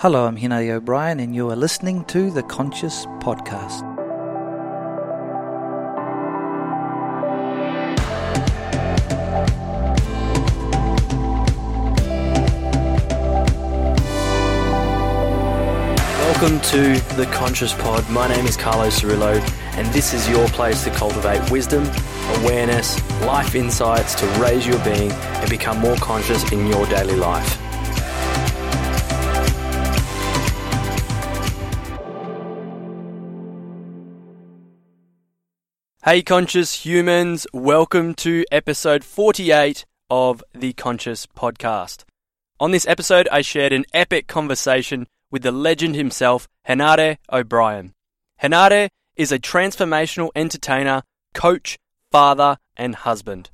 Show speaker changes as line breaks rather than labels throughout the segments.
Hello, I'm Henare O'Brien, and you are listening to the Conscious Podcast.
Welcome to the Conscious Pod. My name is Carlos Cirillo, and this is your place to cultivate wisdom, awareness, life insights to raise your being and become more conscious in your daily life. Hey, conscious humans, welcome to episode 48 of the Conscious Podcast. On this episode, I shared an epic conversation with the legend himself, Henare O'Brien. Henare is a transformational entertainer, coach, father, and husband.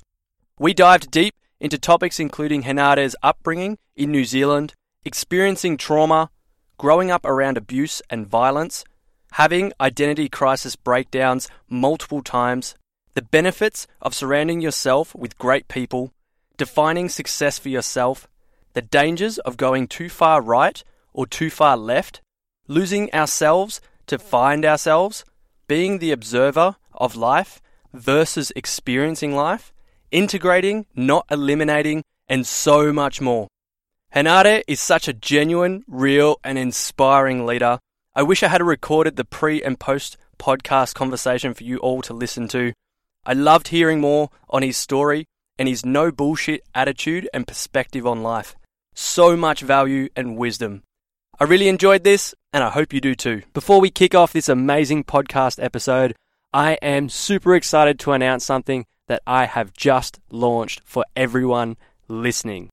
We dived deep into topics including Henare's upbringing in New Zealand, experiencing trauma, growing up around abuse and violence, having identity crisis breakdowns multiple times, the benefits of surrounding yourself with great people, defining success for yourself, the dangers of going too far right or too far left, losing ourselves to find ourselves, being the observer of life versus experiencing life, integrating, not eliminating, and so much more. Henare is such a genuine, real, and inspiring leader I wish I had recorded the pre and post podcast conversation for you all to listen to. I loved hearing more on his story and his no bullshit attitude and perspective on life. So much value and wisdom. I really enjoyed this, and I hope you do too. Before we kick off this amazing podcast episode, I am super excited to announce something that I have just launched for everyone listening.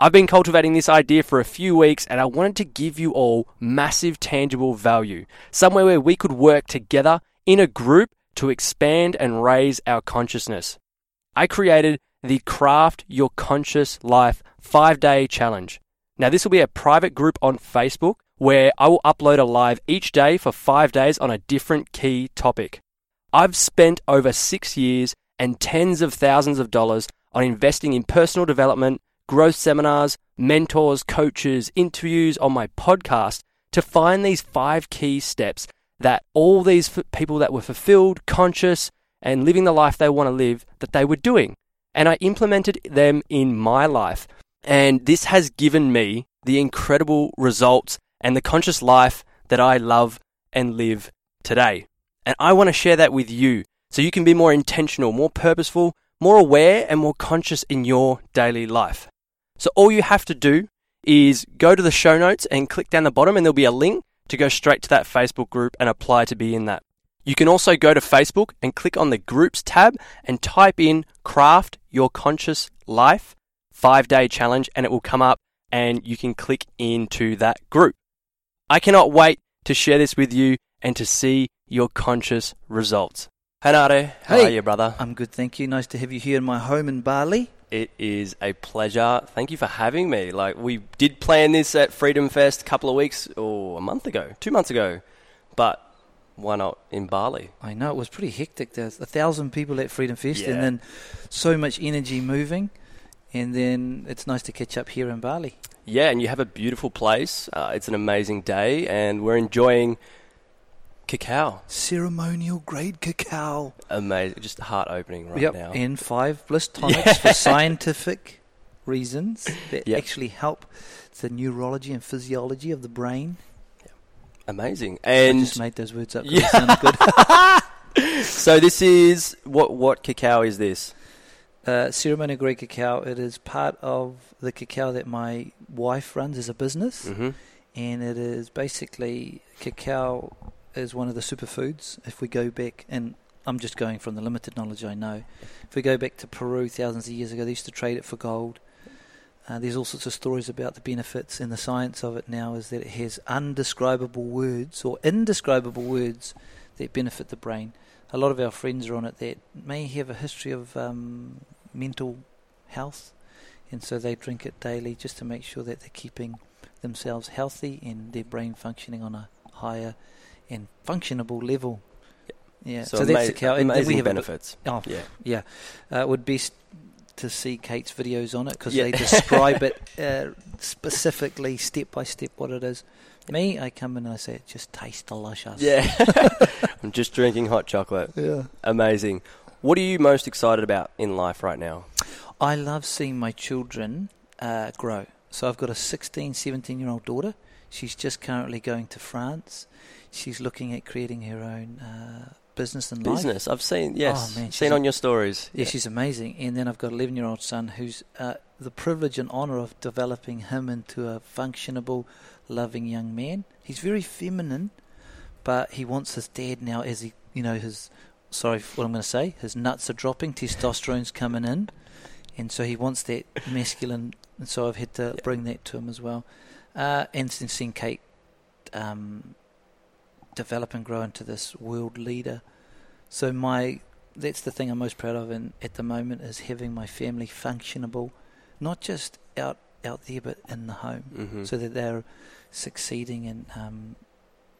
I've been cultivating this idea for a few weeks and I wanted to give you all massive tangible value, somewhere where we could work together in a group to expand and raise our consciousness. I created the Craft Your Conscious Life 5 day challenge. Now, this will be a private group on Facebook where I will upload a live each day for 5 days on a different key topic. I've spent over 6 years and tens of thousands of dollars on investing in personal development growth seminars, mentors, coaches, interviews on my podcast to find these five key steps that all these people that were fulfilled, conscious, and living the life they want to live that they were doing. And I implemented them in my life. And this has given me the incredible results and the conscious life that I love and live today. And I want to share that with you so you can be more intentional, more purposeful, more aware, and more conscious in your daily life. So all you have to do is go to the show notes and click down the bottom, and there'll be a link to go straight to that Facebook group and apply to be in that. You can also go to Facebook and click on the groups tab and type in Craft Your Conscious Life five day challenge, and it will come up and you can click into that group. I cannot wait to share this with you and to see your conscious results. Henare, how
Hey.
are you, brother?
I'm good, thank you. Nice to have you here in my home in Bali.
It is a pleasure. Thank you for having me. Like we did plan this at Freedom Fest a couple of weeks or a month ago, two months ago, but why not in Bali?
I know it was pretty hectic. There's a thousand people at Freedom Fest,
Yeah.
and then so much energy moving. And then it's nice to catch up here in Bali.
Yeah, and you have a beautiful place. Uh, it's an amazing day, and we're enjoying cacao.
Ceremonial grade cacao.
Amazing, just heart opening right
yep,
now.
and five bliss tonics for scientific reasons that
Yep.
actually help the neurology and physiology of the brain.
Amazing,
I
and
just made those words up.
Yeah.
Good.
so this is what what cacao is this?
Uh, ceremonial grade cacao. It is part of the cacao that my wife runs as a business,
hmm
and it is basically cacao is one of the superfoods. If we go back, and I'm just going from the limited knowledge I know, if we go back to Peru thousands of years ago, they used to trade it for gold. Uh, there's all sorts of stories about the benefits, and the science of it now is that it has undescribable words or indescribable words that benefit the brain. A lot of our friends are on it that may have a history of um, mental health, and so they drink it daily just to make sure that they're keeping themselves healthy and their brain functioning on a higher and functionable level. Yeah, so, that's the cow.
amazing
we have a-
benefits.
oh,
Yeah.
yeah, uh, it would best to see Kate's videos on it because
Yeah.
they describe it uh, specifically, step by step, what it is. Me, I come in and I say it just tastes delicious.
Yeah. I'm just drinking hot chocolate.
yeah.
Amazing. What are you most excited about in life right now?
I love seeing my children uh, grow. So I've got a 16, 17 year old daughter. She's just currently going to France. She's looking at creating her own uh, business and life.
Business. I've seen, yes,
Oh, man,
seen on your stories.
Yeah, she's amazing. And then I've got an 11 year old son who's uh, the privilege and honour of developing him into a functionable, loving young man. He's very feminine, but he wants his dad now as he, you know, his, sorry for what I'm going to say, his nuts are dropping, testosterone's coming in. And so he wants that masculine. And so I've had to
Yeah.
bring that to him as well. Uh, and since seeing Kate um, develop and grow into this world leader. So my that's the thing I'm most proud of in, at the moment is having my family functionable, not just out out there but in the home,
hmm
so that they're succeeding and um,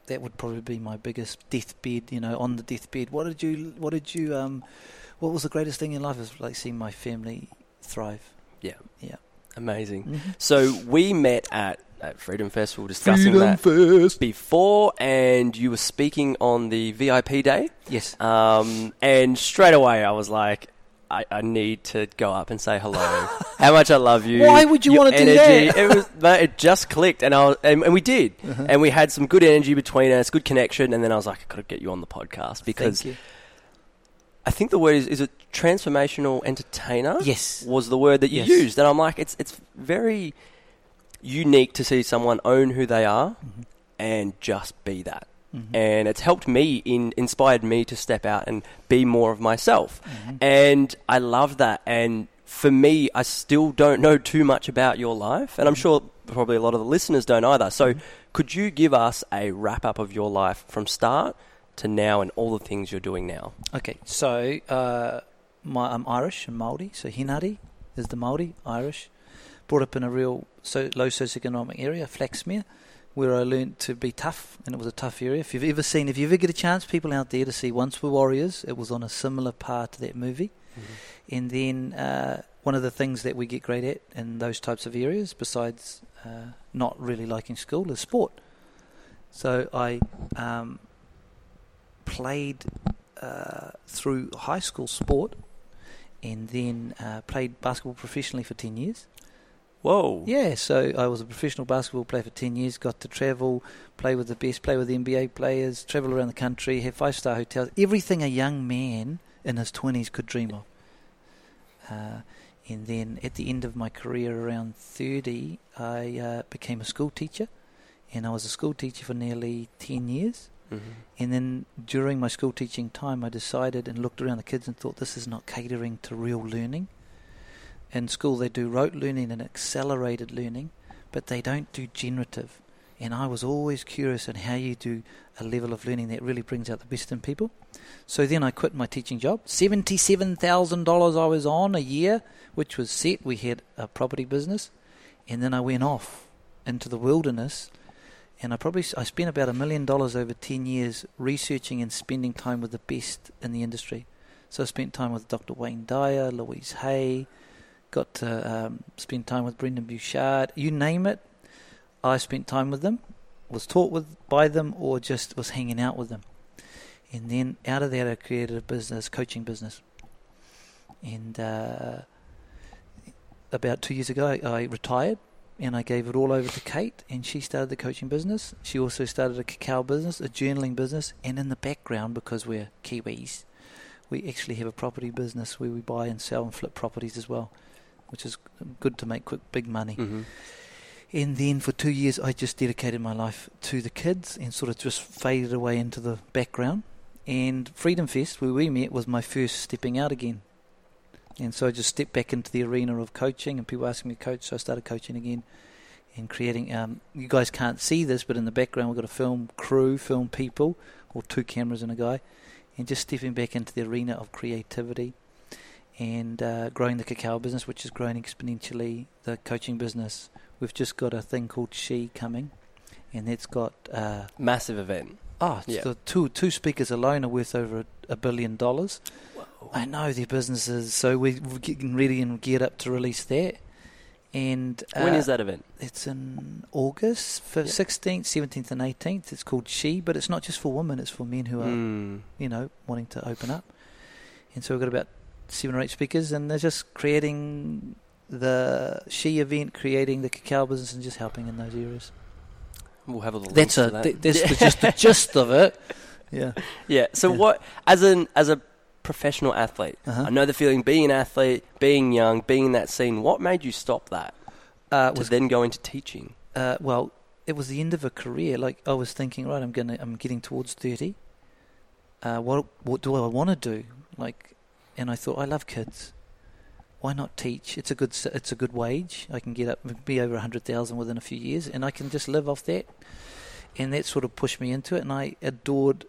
that would probably be my biggest deathbed. You know, on the deathbed, what did you what did you um, what was the greatest thing in life? Is like seeing my family thrive.
Yeah, yeah, amazing.
Mm-hmm.
So we met at, at Freedom Festival discussing that
Fest.
before, and you were speaking on the VIP day.
Yes.
Um, and straight away, I was like, I, I need to go up and say hello. How much I love you.
Why would you
your
wanna do
energy.
that?
It was, mate, it just clicked, and I was, and, and we did,
Uh-huh.
and we had some good energy between us, good connection, and then I was like, I got to get you on the podcast because
Thank you.
I think the word is is it transformational entertainer
Yes.
was the word that you
Yes.
used, and I'm like, it's it's very unique to see someone own who they are
Mhm.
and just be that
Mhm.
and it's helped me in inspired me to step out and be more of myself
Mhm.
and i love that and for me i still don't know too much about your life and i'm
Mhm.
sure probably a lot of the listeners don't either so
Mhm.
could you give us a wrap up of your life from start to now and all the things you're doing now
Okay, so uh, my, I'm Irish and Maori, so Henare is the Maori, Irish. Brought up in a real so low socioeconomic area, Flaxmere, where I learned to be tough, and it was a tough area. If you've ever seen, if you ever get a chance, people out there to see Once Were Warriors, it was on a similar part to that movie. And then uh, one of the things that we get great at in those types of areas, besides uh, not really liking school, is sport. So I um, played uh, through high school sport and then uh, played basketball professionally for 10 years.
Whoa
Yeah, so I was a professional basketball player for 10 years, got to travel, play with the best, play with the NBA players, travel around the country, have five star hotels, everything a young man in his 20s could dream of. Uh, and then at the end of my career, around 30, I uh, became a school teacher. And I was a school teacher for nearly 10 years.
Mhm.
And then during my school teaching time, I decided and looked around the kids and thought this is not catering to real learning. In school, they do rote learning and accelerated learning, but they don't do generative. And I was always curious on how you do a level of learning that really brings out the best in people. So then I quit my teaching job. $77,000 I was on a year, which was set. We had a property business. And then I went off into the wilderness and I probably I spent about a million dollars over ten years researching and spending time with the best in the industry. So I spent time with Dr. Wayne Dyer, Louise Hay, got to um, spend time with Brendon Burchard. You name it, I spent time with them, was taught with by them, or just was hanging out with them. And then out of that, I created a business, coaching business. And uh, about two years ago, I, I retired and I gave it all over to Kate, and she started the coaching business. She also started a cacao business, a journaling business, and in the background, because we're Kiwis, we actually have a property business where we buy and sell and flip properties as well, which is good to make quick big money.
Mhm.
And then for two years, I just dedicated my life to the kids and sort of just faded away into the background. And Freedom Fest, where we met, was my first stepping out again. And so I just stepped back into the arena of coaching, and people asking me to coach, so I started coaching again and creating. Um, you guys can't see this, but in the background, we've got a film crew, film people, or two cameras and a guy, and just stepping back into the arena of creativity and uh, growing the cacao business, which is growing exponentially, the coaching business. We've just got a thing called She coming, and that's got. Uh,
massive event
Oh, it's
Yeah.
the two two speakers alone are worth over a, a billion dollars. I know their businesses, so we- we're getting ready and geared up to release that. And uh,
when is that event?
It's in August, for. 16th, 17th, and 18th. It's called She, but it's not just for women; it's for men who are,
Mm.
you know, wanting to open up. And so we've got about seven or eight speakers, and they're just creating the She event, creating the cacao business, and just helping in those areas.
We'll have a little.
That's a
that.
th- that's the, just the gist of it. Yeah.
Yeah. So
Yeah.
what as an as a professional athlete,
Uh-huh.
I know the feeling being an athlete, being young, being in that scene. What made you stop that
Uh,
to
was
then go into teaching?
uh, well, it was the end of a career. Like I was thinking, right, I'm gonna, I'm getting towards thirty. Uh, what, what do I want to do? Like, and I thought, I love kids. Why not teach? It's a good, it's a good wage. I can get up, be over a hundred thousand within a few years, and I can just live off that. And that sort of pushed me into it, and I adored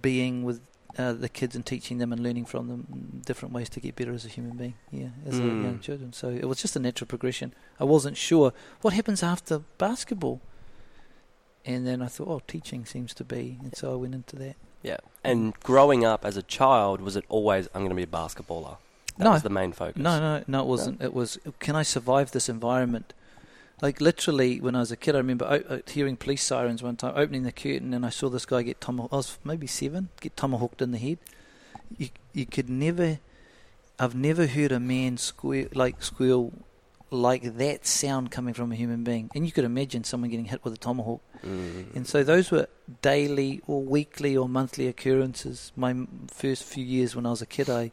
being with uh, the kids and teaching them and learning from them different ways to get better as a human being. Yeah, as a
Mm.
young children. So it was just a natural progression. I wasn't sure what happens after basketball. And then I thought, oh, teaching seems to be, and so I went into that.
Yeah. And mm. growing up as a child, was it always I'm going to be a basketballer? That
No.
was the main focus.
No, no, no, it wasn't. It was, can I survive this environment? Like literally, when I was a kid, I remember hearing police sirens one time, opening the curtain, and I saw this guy get tomahawked. I was maybe seven, get tomahawked in the head. You, you could never, I've never heard a man squeal like squeal like that sound coming from a human being. And you could imagine someone getting hit with a tomahawk.
Mm.
And so those were daily or weekly or monthly occurrences. My first few years when I was a kid, I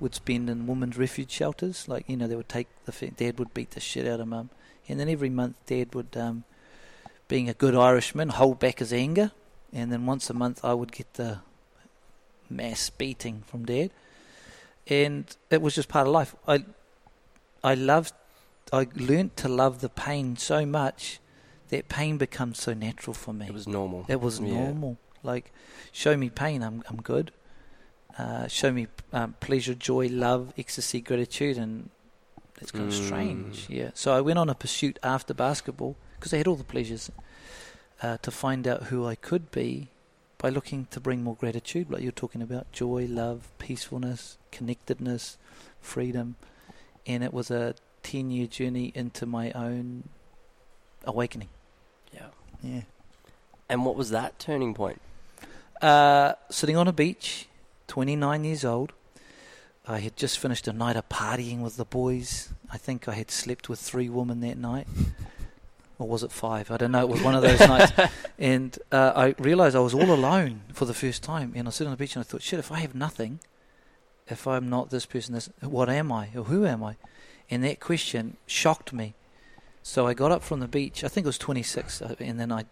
would spend in women's refuge shelters. Like, you know, they would take the dad would beat the shit out of mum. And then every month, dad would, um, being a good Irishman, hold back his anger. And then once a month, I would get the mass beating from dad. And it was just part of life. I, I loved, I learnt to love the pain so much that pain becomes so natural for me.
It was normal.
It was
Yeah.
normal. Like, show me pain, I'm I'm good. Uh, show me um, pleasure, joy, love, ecstasy, gratitude, and it's kind of
Mm.
strange. Yeah. So I went on a pursuit after basketball because I had all the pleasures uh, to find out who I could be by looking to bring more gratitude, like you're talking about joy, love, peacefulness, connectedness, freedom, and it was a ten-year journey into my own awakening.
Yeah.
Yeah.
And what was that turning point?
Uh, sitting on a beach, 29 years old. I had just finished a night of partying with the boys. I think I had slept with three women that night. Or was it five? I don't know. It was one of those nights. And uh, I realized I was all alone for the first time. And I was sitting on the beach and I thought, shit, if I have nothing, if I'm not this person, this, what am I? Or who am I? And that question shocked me. So I got up from the beach. I think it was 26. uh, And then I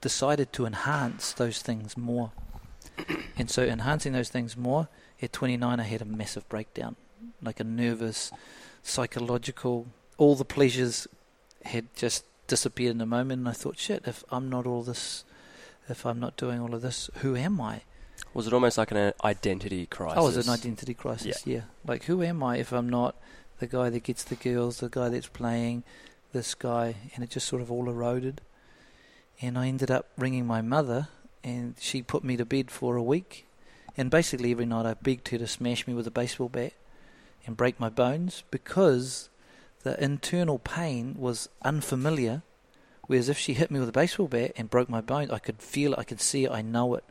decided to enhance those things more. And so, enhancing those things more, at 29, I had a massive breakdown, like a nervous, psychological. All the pleasures had just disappeared in a moment, and I thought, shit, if I'm not all this, if I'm not doing all of this, who am I?
Was it almost like an identity crisis?
Oh, it was an identity crisis, yeah. Like, who am I if I'm not the guy that gets the girls, the guy that's playing, this guy? And it just sort of all eroded. And I ended up ringing my mother, and she put me to bed for a week. And basically, every night I begged her to smash me with a baseball bat and break my bones because the internal pain was unfamiliar. Whereas if she hit me with a baseball bat and broke my bone, I could feel it, I could see it, I know it.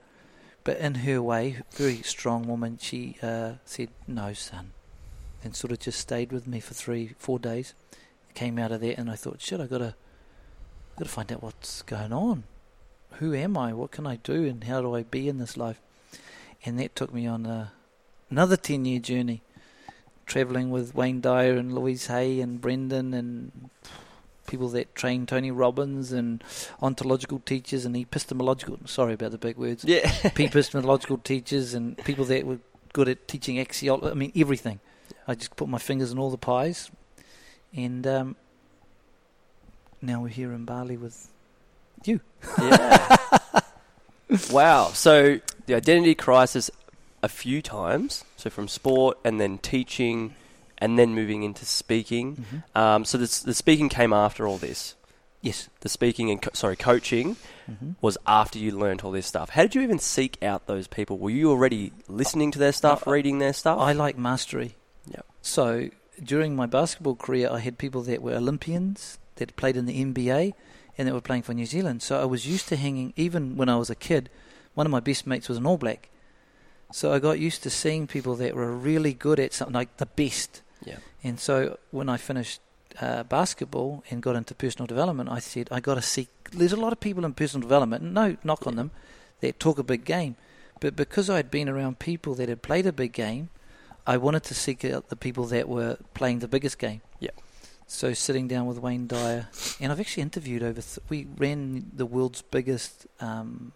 But in her way, very strong woman, she uh, said, "No, son," and sort of just stayed with me for three, four days. Came out of there, and I thought, "Shit, I gotta, gotta find out what's going on. Who am I? What can I do? And how do I be in this life?" And that took me on a, another ten-year journey, traveling with Wayne Dyer and Louise Hay and Brendon and people that train Tony Robbins and ontological teachers and epistemological. Sorry about the big words
Yeah.
epistemological teachers and people that were good at teaching axiology. I mean, everything. I just put my fingers in all the pies, and um, now we're here in Bali with you.
yeah. wow. So the identity crisis a few times. So from sport and then teaching and then moving into speaking. Um, so the, the speaking came after all this.
Yes.
The speaking and co- sorry coaching.
Mhm.
was after you learnt all this stuff. How did you even seek out those people? Were you already listening to their stuff,
Uh,
reading their stuff?
I like mastery. So during my basketball career, I had people that were Olympians that played in the NBA and that were playing for New Zealand. So I was used to hanging, even when I was a kid. One of my best mates was an All Black. So I got used to seeing people that were really good at something, like the best.
Yeah.
And so when I finished uh, basketball and got into personal development, I said, I got to seek. There's a lot of people in personal development, no knock on them, that talk a big game. But because I'd been around people that had played a big game, I wanted to seek out the people that were playing the biggest game.
Yeah.
So sitting down with Wayne Dyer, and I've actually interviewed over. Th- we ran the world's biggest um,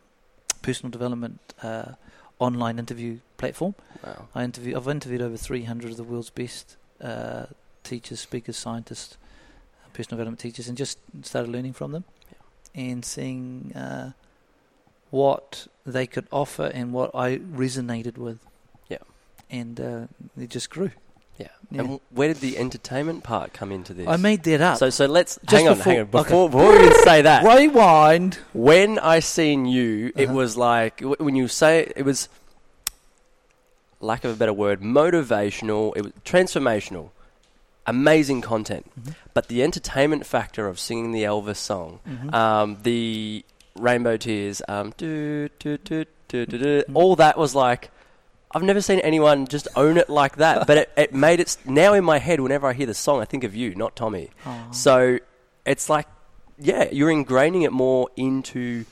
personal development uh, online interview platform.
wow.
I interview. I've interviewed over 300 of the world's best uh, teachers, speakers, scientists, uh, personal development teachers, and just started learning from them and seeing uh, what they could offer and what I resonated with. And uh, it just grew.
Yeah.
Yeah.
And where did the entertainment part come into this?
I made that up.
So so let's
Just
hang on,
before-
hang on.
okay.
Before, before we even say that,
Rewind.
when I seen you, it
Uh-huh.
was like when you say it was lack of a better word, motivational. It was transformational, amazing content.
Mhm.
But the entertainment factor of singing the Elvis song,
Mhm.
um, the Rainbow Tears, um, do, do, do, do, do, do,
Mhm.
all that was like. I've never seen anyone just own it like that, but it, it made it now in my head. Whenever I hear the song, I think of you, not Tommy.
Aw.
So it's like, yeah, you're ingraining it more into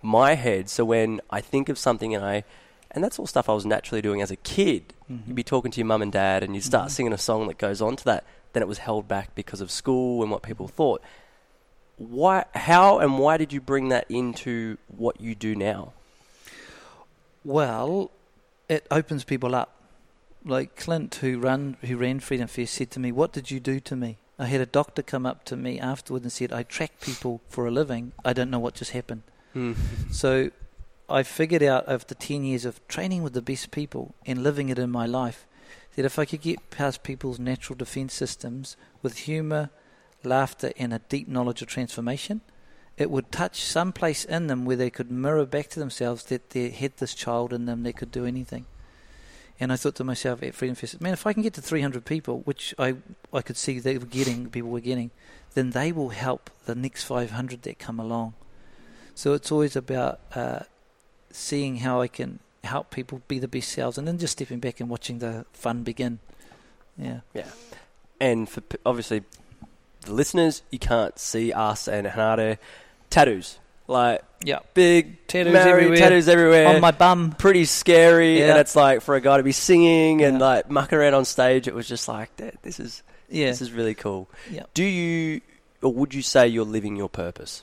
my head. So when I think of something and I, and that's all stuff I was naturally doing as a kid.
Mhm.
You'd be talking to your mum and dad and you'd start
Mhm.
singing a song that goes on to that. Then it was held back because of school and what people thought. Why, how and why did you bring that into what you do now?
Well, it opens people up. Like Clint, who run who ran Freedom Fest, said to me, "What did you do to me?" I had a doctor come up to me afterward and said, "I track people for a living. I don't know what just happened." Hmm. So, I figured out after ten years of training with the best people and living it in my life that if I could get past people's natural defense systems with humor, laughter, and a deep knowledge of transformation, it would touch some place in them where they could mirror back to themselves that they had this child in them that could do anything. And I thought to myself at Freedom Fest, man, if I can get to 300 people, which I I could see they were getting, people were getting, then they will help the next 500 that come along. So it's always about uh, seeing how I can help people be the best selves, and then just stepping back and watching the fun begin. Yeah. Yeah.
And for obviously the listeners, you can't see us and Henare tattoos. Like
Yeah.
big
Tattoos
married
everywhere.
tattoos everywhere.
On my bum.
pretty scary,
Yeah.
and it's like for a guy to be singing and like mucking around on stage, it was just like "Th- this is
Yeah.
this is really cool.
Yeah.
Do you or would you say you're living your purpose?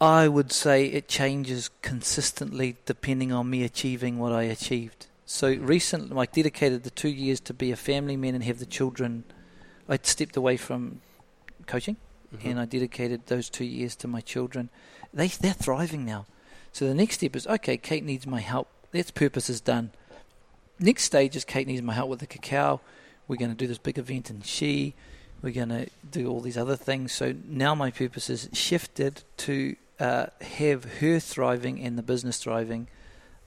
I would say it changes consistently depending on me achieving what I achieved. So recently, I dedicated the two years to be a family man and have the children. I stepped away from coaching
Mm-hmm.
and I dedicated those two years to my children. They they're thriving now. So the next step is okay. Kate needs my help. That's purpose is done. Next stage is Kate needs my help with the cacao. We're going to do this big event in She. We're going to do all these other things. So now my purpose is shifted to uh, have her thriving and the business thriving,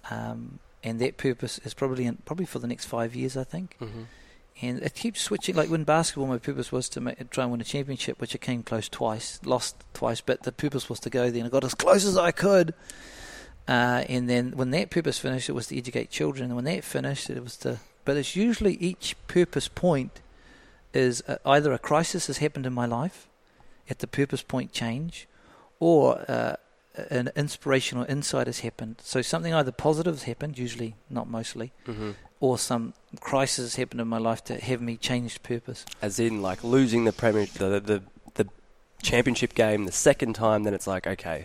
um, and that purpose is probably in, probably for the next five years, I think.
hmm
And it keeps switching. Like when basketball, my purpose was to make, try and win a championship, which I came close twice, lost twice, but the purpose was to go there, and I got as close as I could. Uh, and then when that purpose finished, it was to educate children, and when that finished, it was to. But it's usually each purpose point is either a crisis has happened in my life, at the purpose point change, or uh, an inspirational insight has happened. So something either positive has happened, usually not mostly,
hmm
or some crisis happened in my life to have me change purpose.
As in, like losing the premier, the, the the championship game the second time, then it's like okay,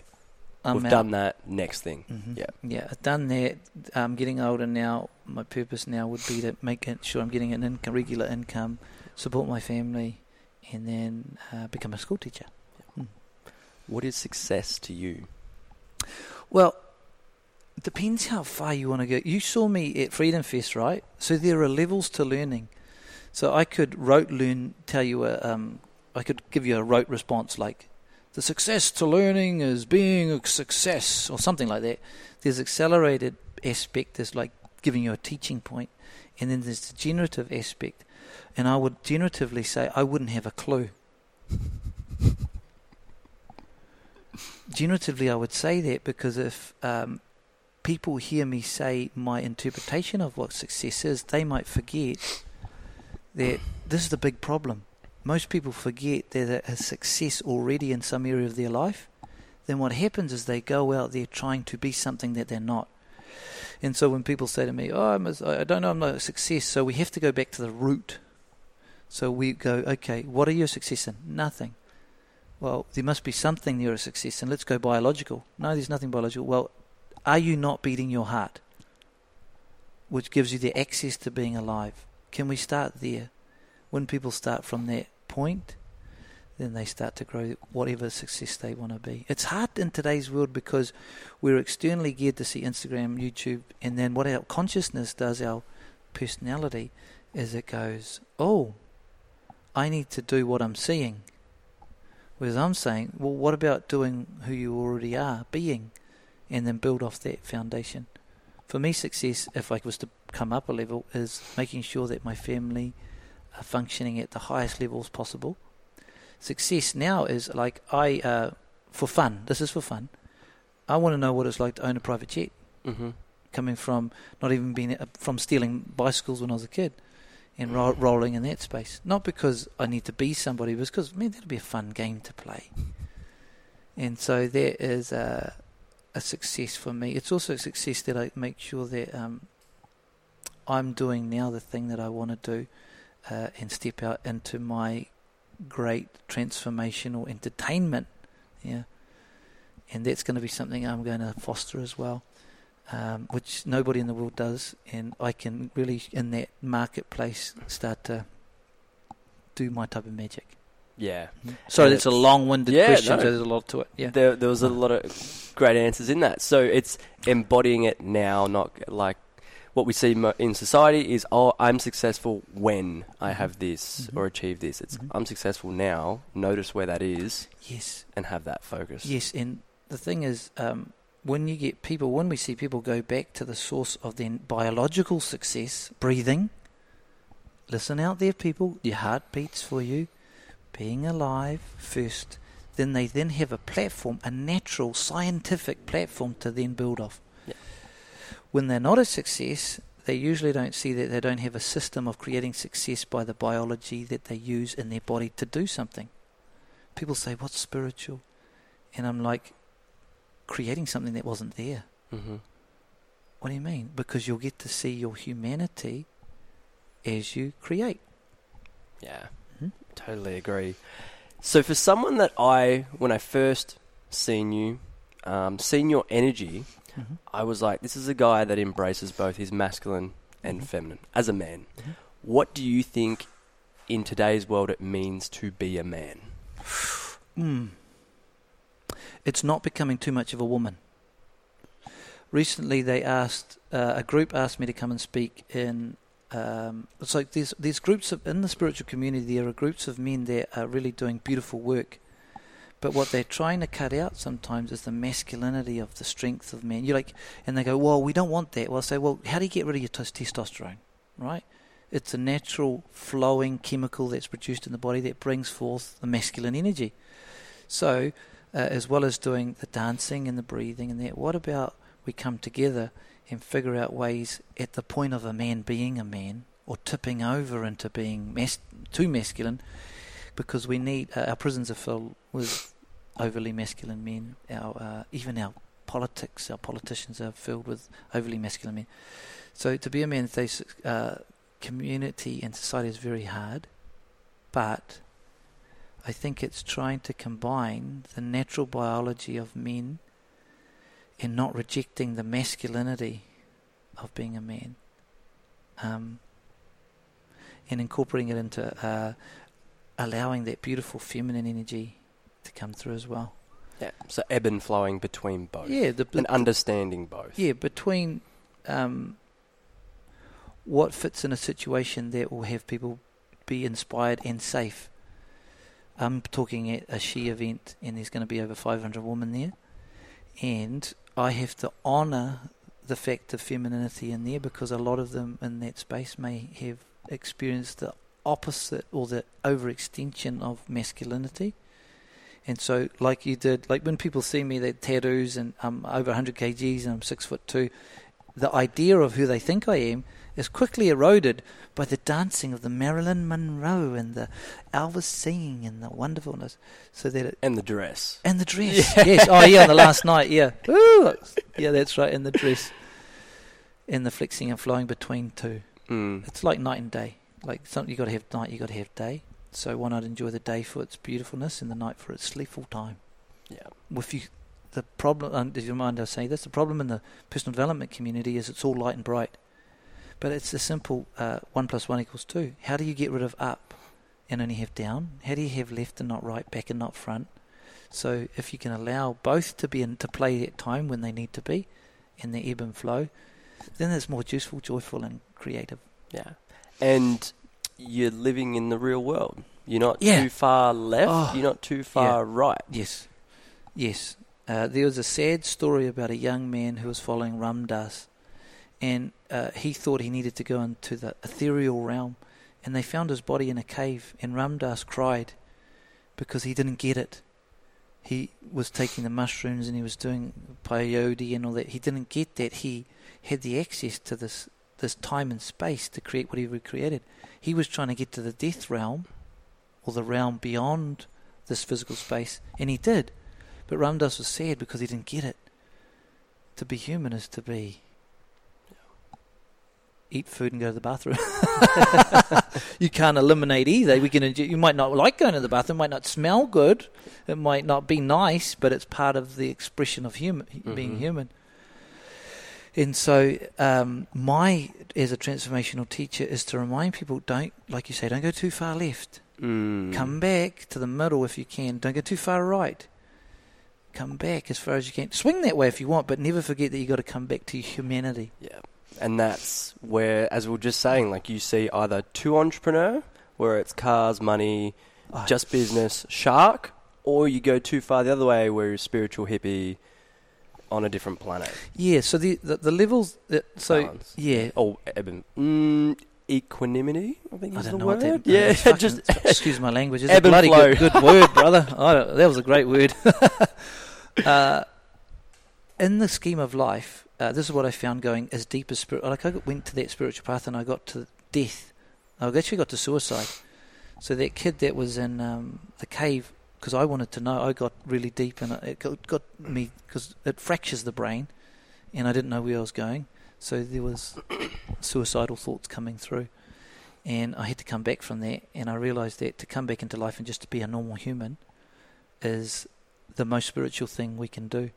I'm
we've
out.
done that. Next thing,
Mhm.
Yeah.
yeah, I've done that. I'm getting older now. My purpose now would be to make it sure I'm getting an income, regular income, support my family, and then uh, become a school teacher.
what is success to you?
Well, depends how far you want to go. You saw me at Freedom Fest, right? So there are levels to learning. So I could rote learn, tell you a, um, I could give you a rote response like, the success to learning is being a success, or something like that. There's accelerated aspect, there's like giving you a teaching point, and then there's the generative aspect. And I would generatively say I wouldn't have a clue. generatively, I would say that because if um, people hear me say my interpretation of what success is, they might forget that this is the big problem. Most people forget that a success already in some area of their life. Then what happens is they go out there trying to be something that they're not. And so when people say to me, "Oh, I'm a, I don't know, I'm not a success," so we have to go back to the root. So we go, "Okay, what are you a success in? Nothing." Well, there must be something you're a success in. Let's go biological. No, there's nothing biological. Well, are you not beating your heart, which gives you the access to being alive? Can we start there? When people start from that point, then they start to grow whatever success they want to be. It's hard in today's world because we're externally geared to see Instagram, YouTube, and then what our consciousness does, our personality, is it goes, oh, I need to do what I'm seeing. Whereas I'm saying, well, what about doing who you already are, being, and then build off that foundation? For me, success, if I was to come up a level, is making sure that my family are functioning at the highest levels possible success now is like I uh, for fun. This is for fun. I want to know what it's like to own a private jet.
Mm-hmm.
Coming from not even being uh, from stealing bicycles when I was a kid, and ro- rolling in that space. Not because I need to be somebody, but because man, that'd be a fun game to play. And so there is a, a success for me. It's also a success that I make sure that um, I'm doing now the thing that I want to do, uh, and step out into my great transformational entertainment. Yeah. And that's going to be something I'm going to foster as well, um, which nobody in the world does. And I can really, in that marketplace, start to do my type of magic.
Yeah.
Sorry, that's a long-winded
yeah,
question.
No.
There's a lot to it. Yeah.
There, there was a lot of great answers in that. So it's embodying it now, not like what we see in society is, oh, I'm successful when I have mm-hmm. this mm-hmm. or achieve this. It's mm-hmm. I'm successful now. Notice where that is.
Yes.
And have that focus.
Yes, and the thing is, um, when you get people, when we see people go back to the source of their biological success, breathing. Listen out there, people. Your heart beats for you. Being alive first. Then they then have a platform, a natural scientific platform to then build off when they're not a success, they usually don't see that they don't have a system of creating success by the biology that they use in their body to do something. People say, What's spiritual? And I'm like, creating something that wasn't there.
Mm-hmm.
What do you mean? Because you'll get to see your humanity as you create.
Yeah. Totally agree. So, for someone that I, when I first seen you, um, seen your energy, mm-hmm. I was like, this is a guy that embraces both his masculine and mm-hmm. feminine as a man. Mm-hmm. What do you think in today's world it means to be a man?
Mm. It's not becoming too much of a woman. Recently, they asked uh, a group asked me to come and speak in. Um, it's like these these groups of in the spiritual community. There are groups of men that are really doing beautiful work but what they're trying to cut out sometimes is the masculinity of the strength of men. You're like, and they go, "Well, we don't want that." Well, I say, "Well, how do you get rid of your t- testosterone?" Right? It's a natural flowing chemical that's produced in the body that brings forth the masculine energy. So, uh, as well as doing the dancing and the breathing and that, what about we come together and figure out ways at the point of a man being a man or tipping over into being mas- too masculine because we need uh, our prisons are filled with overly masculine men. Our uh, even our politics, our politicians are filled with overly masculine men. So to be a man, they, uh, community and society is very hard, but I think it's trying to combine the natural biology of men and not rejecting the masculinity of being a man. Um, and incorporating it into uh, allowing that beautiful feminine energy to come through as well.
Yeah, so ebb and flowing between both.
Yeah, the,
and understanding both.
Yeah, between um, what fits in a situation that will have people be inspired and safe. I'm talking at a she event, and there's going to be over 500 women there, and I have to honour the fact of femininity in there because a lot of them in that space may have experienced the opposite or the overextension of masculinity. And so, like you did, like when people see me, they tattoos and I'm over 100 kgs and I'm six foot two, the idea of who they think I am is quickly eroded by the dancing of the Marilyn Monroe and the Elvis singing and the wonderfulness. So that it,
And the dress.
and the dress, yes. Oh yeah, on the last night, yeah. Ooh, yeah, that's right, and the dress, and the flexing and flowing between two.
Mm.
It's like night and day. Like something you got to have night, you got to have day. So why not enjoy the day for its beautifulness and the night for its sleepful time?
Yeah.
If you, the problem, and if you mind, I say this: the problem in the personal development community is it's all light and bright, but it's a simple uh, one plus one equals two. How do you get rid of up and only have down? How do you have left and not right, back and not front? So if you can allow both to be in to play at time when they need to be, in the ebb and flow, then it's more useful, joyful, and creative.
Yeah. And you're living in the real world. You're not
Yeah.
too far left.
Oh,
you're not too far right.
Yes, yes. Uh, there was a sad story about a young man who was following Ram Dass, and uh, he thought he needed to go into the ethereal realm, and they found his body in a cave, and Ram Dass cried because he didn't get it. He was taking the mushrooms and he was doing peyote and all that. He didn't get that he had the access to this this time and space to create what he created. He was trying to get to the death realm, or the realm beyond this physical space, and he did. But Ram Dass was sad because he didn't get it. To be human is to be eat food and go to the bathroom. you can't eliminate either. We can. enjoy- You might not like going to the bathroom. It might not smell good. It might not be nice, but it's part of the expression of human being
Mhm.
human. And so, um, my as a transformational teacher is to remind people: don't, like you say, don't go too far left.
Mm.
Come back to the middle if you can. Don't go too far right. Come back as far as you can. Swing that way if you want, but never forget that you have got to come back to humanity.
Yeah. And that's where, as we were just saying, like you see either two entrepreneur, where it's cars, money,
Oh,
just business, shark, or you go too far the other way, where you're spiritual hippie on a different planet.
yeah. So the the, the levels. That, so
Balance.
yeah.
Oh, ebb mm, equanimity, I think
I
is
don't
the
know
word.
what that.
yeah,
fucking-
just
excuse my language. It's a bloody good, good word, brother. I don't, that was a great word. uh, in the scheme of life, uh, this is what I found going as deep as spirit. Like I went to that spiritual path and I got to death. I actually got to suicide. So that kid that was in um, the cave, because I wanted to know, I got really deep and it got, got me because it fractures the brain, and I didn't know where I was going. So there was suicidal thoughts coming through, and I had to come back from that. And I realised that to come back into life and just to be a normal human is the most spiritual thing we can do.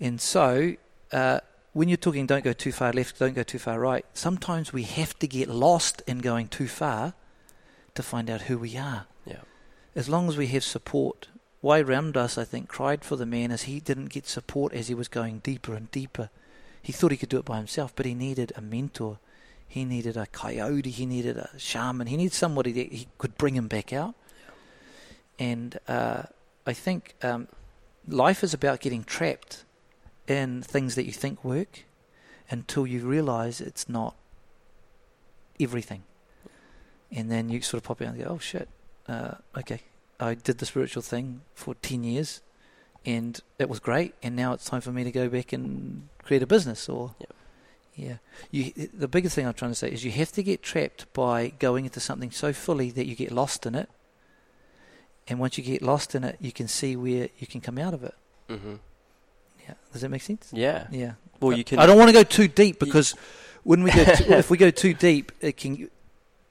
And so, uh, when you're talking, don't go too far left, don't go too far right. Sometimes we have to get lost in going too far to find out who we are.
Yeah.
As long as we have support. Why Ram Dass, I think, cried for the man is he didn't get support as he was going deeper and deeper. He thought he could do it by himself, but he needed a mentor. He needed a coyote. He needed a shaman. He needed somebody that he could bring him back out. And uh, I think um, life is about getting trapped in things that you think work until you realize it's not everything. And then you sort of pop out and go, oh shit, uh, okay, I did the spiritual thing for 10 years and it was great. And now it's time for me to go back and create a business or.
Yep.
Yeah, you. The biggest thing I'm trying to say is you have to get trapped by going into something so fully that you get lost in it, and once you get lost in it, you can see where you can come out of it.
hmm
Yeah, does that make sense?
Yeah.
Yeah.
Well,
I-
you can.
I don't want to go too deep
You-
because when we go, too, if we go too deep, it can,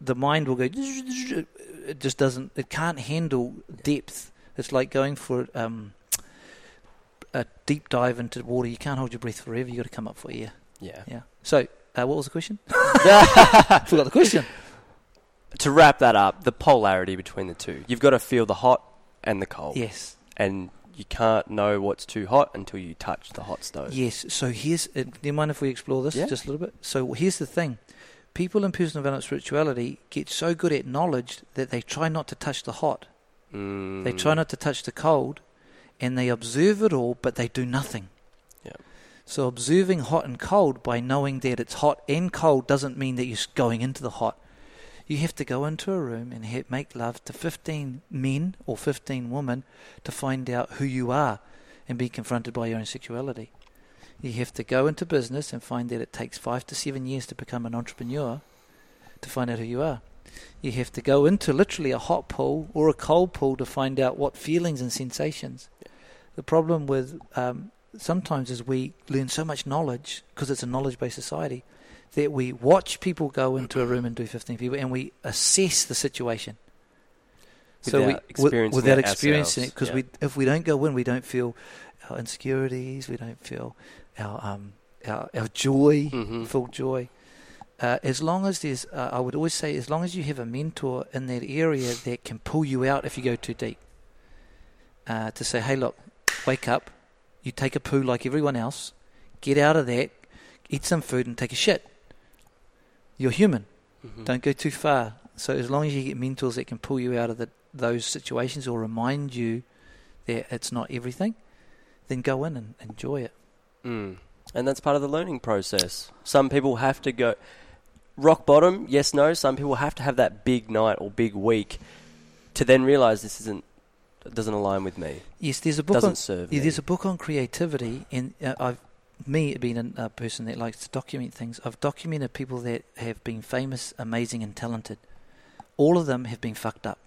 the mind will go. It just doesn't. It can't handle depth. It's like going for um, a deep dive into the water. You can't hold your breath forever. You got to come up for air.
Yeah.
Yeah. So, uh, what was the question? Forgot the question.
To wrap that up, the polarity between the two. You've got to feel the hot and the cold.
Yes.
And you can't know what's too hot until you touch the hot stove.
Yes. So here's. Uh, do you mind if we explore this
Yeah.
just a little bit? So here's the thing: people in personal development spirituality get so good at knowledge that they try not to touch the hot.
Mm.
They try not to touch the cold, and they observe it all, but they do nothing.
Yeah.
So observing hot and cold by knowing that it's hot and cold doesn't mean that you're going into the hot. You have to go into a room and make love to 15 men or 15 women to find out who you are and be confronted by your own sexuality. You have to go into business and find that it takes five to seven years to become an entrepreneur to find out who you are. You have to go into literally a hot pool or a cold pool to find out what feelings and sensations. The problem with um, sometimes is we learn so much knowledge because it's a knowledge based society that we watch people go into a room and do 15 people and we assess the situation. so we,
Without experiencing
without
it
experiencing it, because
yeah.
we if we don't go in, we don't feel our insecurities, we don't feel our um our, our joy,
Mhm.
full joy. Uh, as long as there's, uh, I would always say, as long as you have a mentor in that area that can pull you out if you go too deep. Uh, to say, hey, look, wake up, you take a poo like everyone else, get out of that, eat some food, and take a shit. You're human.
Mhm.
Don't go too far. So as long as you get mentors that can pull you out of the, those situations or remind you that it's not everything, then go in and enjoy it.
Mm.
And that's part of the learning process. Some people have to go rock bottom, yes, no. Some people have to have that big night or big week to then realize this isn't doesn't align with me.
Yes, there's a book
Doesn't
on
serve
yeah, there's a book on creativity, and uh, I've me being a, person that likes to document things. I've documented people that have been famous, amazing, and talented. All of them have been fucked up,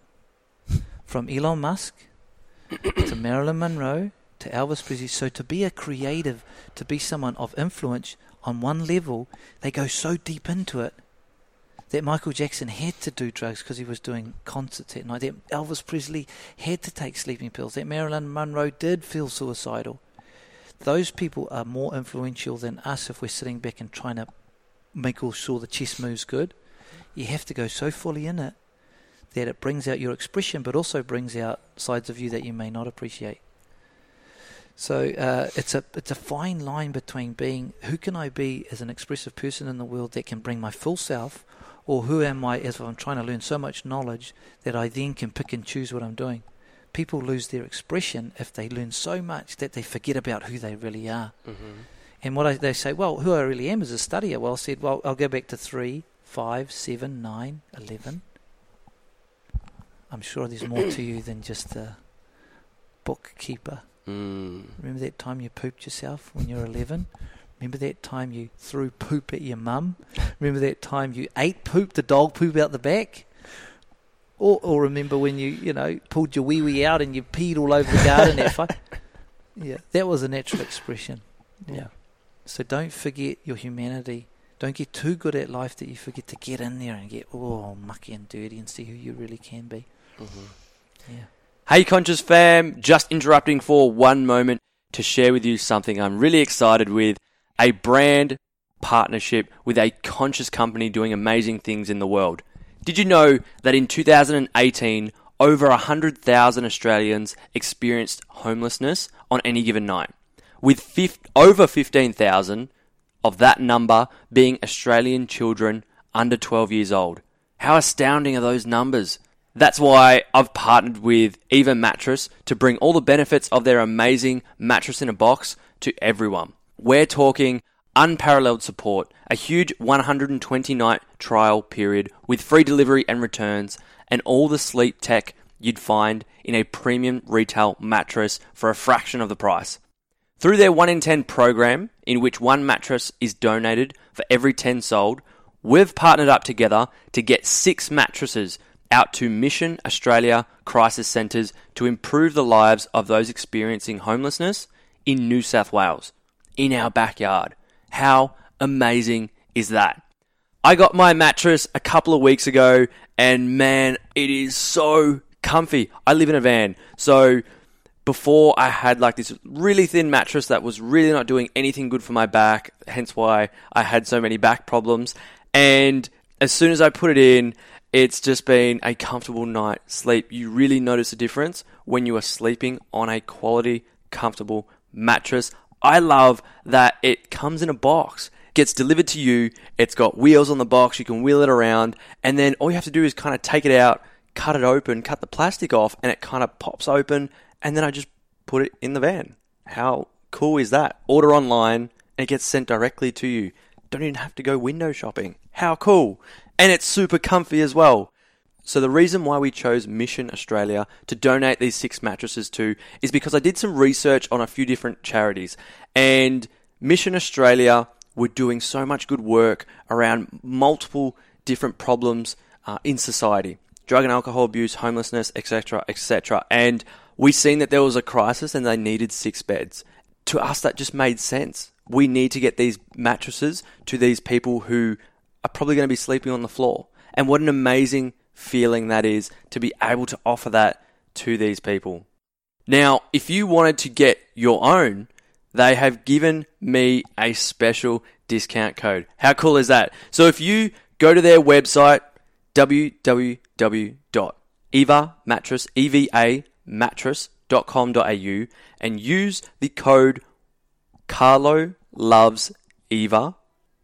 from Elon Musk to Marilyn Monroe to Elvis Presley. So to be a creative, to be someone of influence on one level, they go so deep into it that Michael Jackson had to do drugs because he was doing concerts at night. That Elvis Presley had to take sleeping pills. That Marilyn Monroe did feel suicidal. Those people are more influential than us if we're sitting back and trying to make all sure the chess moves good. You have to go so fully in it that it brings out your expression, but also brings out sides of you that you may not appreciate. So uh, it's a it's a fine line between being who can I be as an expressive person in the world that can bring my full self, or who am I as I'm trying to learn so much knowledge that I then can pick and choose what I'm doing. People lose their expression if they learn so much that they forget about who they really are.
Mhm.
And what I, they say, well, who I really am is a studier. Well, I said, well, I'll go back to three, five, seven, nine, eleven. I'm sure there's more to you than just a bookkeeper.
Mm.
Remember that time you pooped yourself when you were 11? Remember that time you threw poop at your mum? Remember that time you ate poop, the dog poop out the back? Or, or remember when you, you know, pulled your wee wee out and you peed all over the garden? Yeah, that was a natural expression.
Yeah.
So don't forget your humanity. Don't get too good at life that you forget to get in there and get all mucky and dirty and see who you really can be.
Mhm.
Yeah.
Hey, Conscious fam, just interrupting for one moment to share with you something I'm really excited with a brand partnership with a conscious company doing amazing things in the world. Did you know that in 2018, over 100,000 Australians experienced homelessness on any given night, with over 15,000 of that number being Australian children under 12 years old? How astounding are those numbers? That's why I've partnered with Eva Mattress to bring all the benefits of their amazing mattress in a box to everyone. We're talking unparalleled support, a huge 120 night trial period with free delivery and returns, and all the sleep tech you'd find in a premium retail mattress for a fraction of the price. Through their 1 in 10 program, in which one mattress is donated for every 10 sold, we've partnered up together to get six mattresses out to Mission Australia crisis centres to improve the lives of those experiencing homelessness in New South Wales, in our backyard. How amazing is that? I got my mattress a couple of weeks ago, and man, it is so comfy. I live in a van, so before I had like this really thin mattress that was really not doing anything good for my back, hence why I had so many back problems. And as soon as I put it in, it's just been a comfortable night sleep. You really notice a difference when you are sleeping on a quality, comfortable mattress. I love that it comes in a box, gets delivered to you. It's got wheels on the box, you can wheel it around, and then all you have to do is kind of take it out, cut it open, cut the plastic off, and it kind of pops open, and then I just put it in the van. How cool is that? Order online, and it gets sent directly to you. Don't even have to go window shopping. How cool! And it's super comfy as well. So the reason why we chose Mission Australia to donate these six mattresses to is because I did some research on a few different charities and Mission Australia were doing so much good work around multiple different problems uh, in society. Drug and alcohol abuse, homelessness, etc., etc. And we seen that there was a crisis and they needed six beds. To us, that just made sense. We need to get these mattresses to these people who are probably going to be sleeping on the floor. And what an amazing feeling that is to be able to offer that to these people. Now, if you wanted to get your own, they have given me a special discount code. How cool is that? So if you go to their website, www.evamattress, E-V-A mattress.com.au and use the code Carlo loves Eva,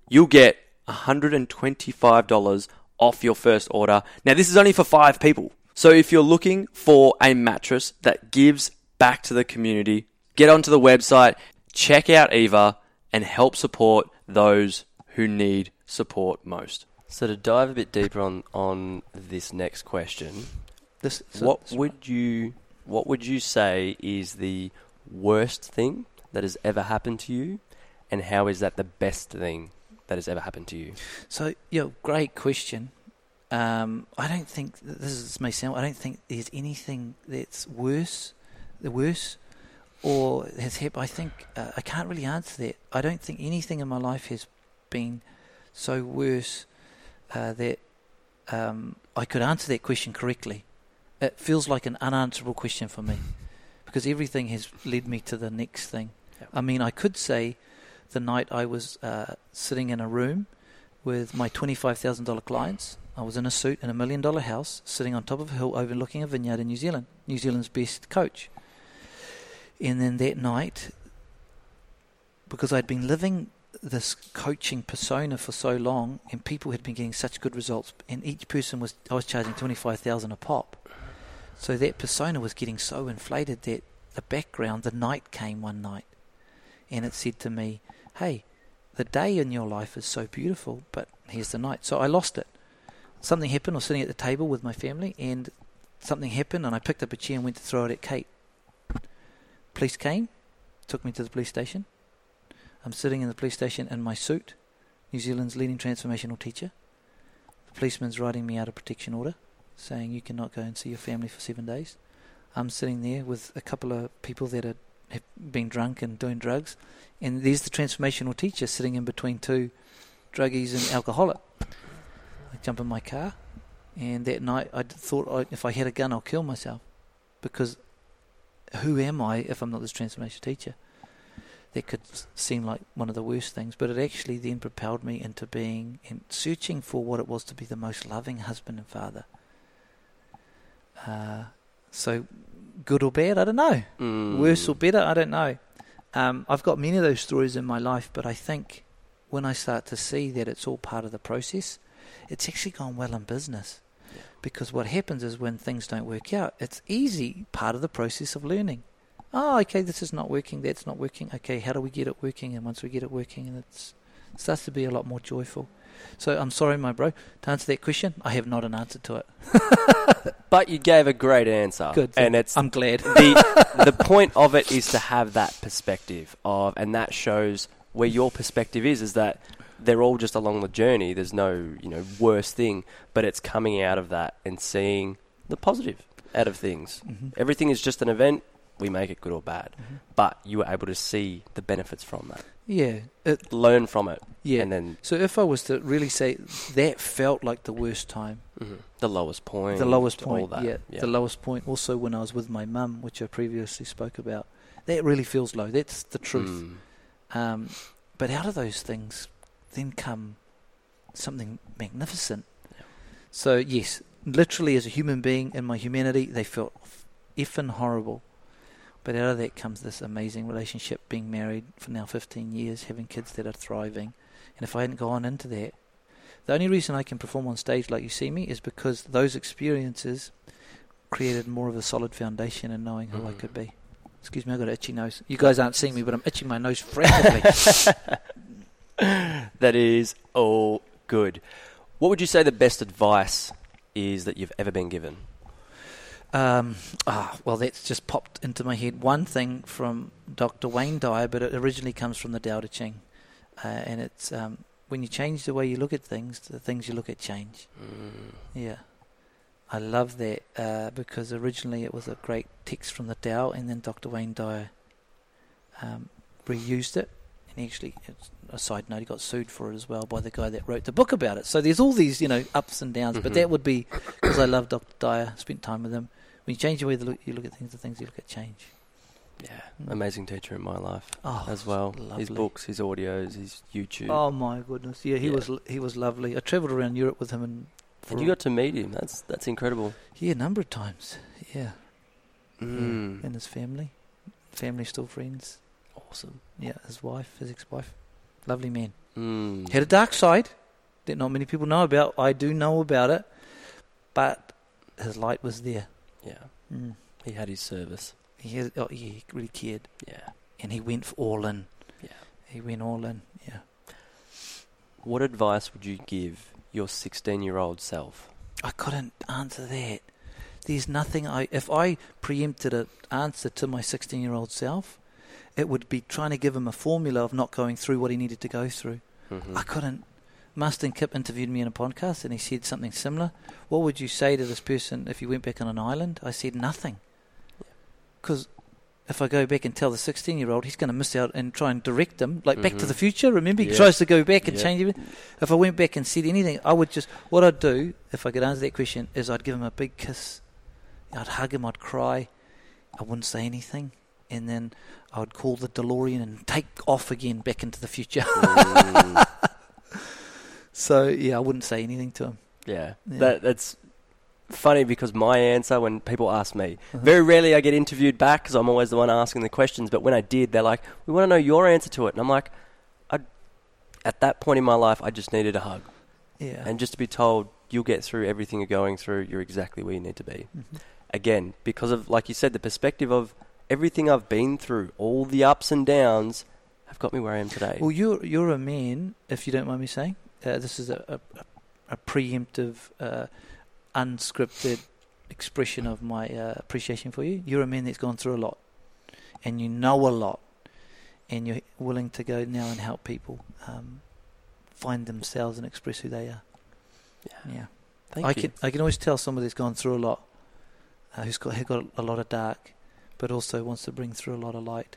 you'll get $125 off your first order. Now, this is only for five people. So, if you're looking for a mattress that gives back to the community, get onto the website, check out Eva, and help support those who need support most.
So to dive a bit deeper on on this next question,
This, so-
what
so-
would you what would you say is the worst thing that has ever happened to you, and how is that the best thing that has ever happened to you?
So, yeah, great question. Um, I don't think this is, may sound. I don't think there's anything that's worse, the worse, or has happened. I think uh, I can't really answer that. I don't think anything in my life has been so worse uh, that um, I could answer that question correctly. It feels like an unanswerable question for me because everything has led me to the next thing.
Yep.
I mean, I could say the night I was uh, sitting in a room with my $25,000 clients. I was in a suit in a million dollar house, sitting on top of a hill overlooking a vineyard in New Zealand, New Zealand's best coach. And then that night, because I'd been living this coaching persona for so long, and people had been getting such good results, and each person was, I was charging 25000 a pop. So that persona was getting so inflated that the background, the night came one night, and it said to me, Hey, the day in your life is so beautiful, but here's the night. So I lost it. Something happened. I was sitting at the table with my family, and something happened, and I picked up a chair and went to throw it at Kate. Police came, took me to the police station. I'm sitting in the police station in my suit, New Zealand's leading transformational teacher. The policeman's writing me out a protection order, saying you cannot go and see your family for seven days. I'm sitting there with a couple of people that are, have been drunk and doing drugs, and there's the transformational teacher sitting in between two druggies and alcoholic. I jump in my car, and that night I thought I, if I had a gun, I'll kill myself, because who am I if I'm not this transformation teacher? That could seem like one of the worst things, but it actually then propelled me into being and searching for what it was to be the most loving husband and father. Uh, so, good or bad, I don't know.
Mm.
Worse or better, I don't know. Um, I've got many of those stories in my life, but I think when I start to see that it's all part of the process, it's actually gone well in business. Because what happens is when things don't work out, it's easy part of the process of learning. Oh, okay, this is not working, that's not working. Okay, how do we get it working? And once we get it working, and it starts to be a lot more joyful. So I'm sorry, my bro, to answer that question, I have not an answer to it.
But you gave a great answer.
Good.
And it's
I'm glad.
the the point of it is to have that perspective of, and that shows where your perspective is. Is that they're all just along the journey. There's no you know worst thing, but it's coming out of that and seeing the positive out of things.
Mhm.
Everything is just an event. We make it good or bad,
Mhm.
but you were able to see the benefits from that,
Yeah, it,
learn from it,
yeah.
and then
So if I was to really say that felt like the worst time,
the lowest point,
the lowest
all
point,
that.
yeah, the lowest point. Also, when I was with my mum, which I previously spoke about, that really feels low. That's the truth.
Mm.
Um, but out of those things, then come something magnificent. So yes, literally as a human being in my humanity, they felt effing horrible. But out of that comes this amazing relationship, being married for now 15 years, having kids that are thriving. And if I hadn't gone into that, The only reason I can perform on stage like you see me is because those experiences created more of a solid foundation in knowing who I
Mhm.
could be. Excuse me, I've got an itchy nose. You guys aren't seeing me, but I'm itching my nose frantically.
That is all good. What would you say the best advice is that you've ever been given?
Um, ah, well, that's just popped into my head. One thing from Dr. Wayne Dyer, but it originally comes from the Tao Te Ching, uh, and it's um, when you change the way you look at things, the things you look at change.
Mm.
Yeah, I love that uh, because originally it was a great text from the Tao, and then Dr. Wayne Dyer um, reused it, and actually, it's a side note, he got sued for it as well by the guy that wrote the book about it. So there's all these, you know, ups and downs, but
Mhm.
that would be because I love Dr. Dyer, spent time with him. When you change the way you look, you look at things, the things you look at change.
Yeah,
Mm.
amazing teacher in my life
Oh,
as well.
lovely.
His books, his audios, his YouTube.
Oh my goodness, yeah, he
Yeah.
was he was lovely. I travelled around Europe with him, and
and you got to meet him. That's that's incredible.
yeah, a number of times. Yeah,
Mm.
yeah, and his family, family still friends.
Awesome.
Yeah, his wife, his ex-wife, lovely man.
Mm.
Had a dark side that not many people know about. I do know about it, but his light was there.
Yeah,
Mm.
he had his service.
He, oh, he really cared,
Yeah.
and he went for all in.
Yeah.
he went all in. Yeah.
What advice would you give your 16-year-old self?
I couldn't answer that. There's nothing I. If I preempted an answer to my 16-year-old self, it would be trying to give him a formula of not going through what he needed to go through.
Mhm.
I couldn't. Marston Kip interviewed me in a podcast and he said something similar. What would you say to this person if you went back on an island? I said nothing. Because if I go back and tell the 16 year old, he's going to miss out and try and direct them. Like Back to
Mhm.
the Future, remember? He
Yeah.
tries to go back and
Yeah.
change everything. If I went back and said anything, I would just. What I'd do, if I could answer that question, is I'd give him a big kiss. I'd hug him, I'd cry. I wouldn't say anything. And then I would call the DeLorean and take off again back into the future.
Mm.
So yeah, I wouldn't say anything to him.
yeah.
Yeah.
That that's funny because my answer when people ask me,
Uh-huh.
very rarely I get interviewed back because I'm always the one asking the questions. But when I did, they're like, "We want to know your answer to it," and I'm like, I, at that point in my life, I just needed a hug
Yeah.
and just to be told you'll get through everything you're going through. You're exactly where you need to be.
Mhm.
Again, because of like you said, the perspective of everything I've been through, all the ups and downs, have got me where I am today.
Well, you're you're a man, if you don't mind me saying. Uh, this is a a, a preemptive, uh, unscripted expression of my uh, appreciation for you. You're a man that's gone through a lot, and you know a lot, and you're willing to go now and help people um, find themselves and express who they are.
yeah.
Yeah,
Thank
I
you.
can I can always tell somebody that's gone through a lot, uh, who's got who got a lot of dark, but also wants to bring through a lot of light.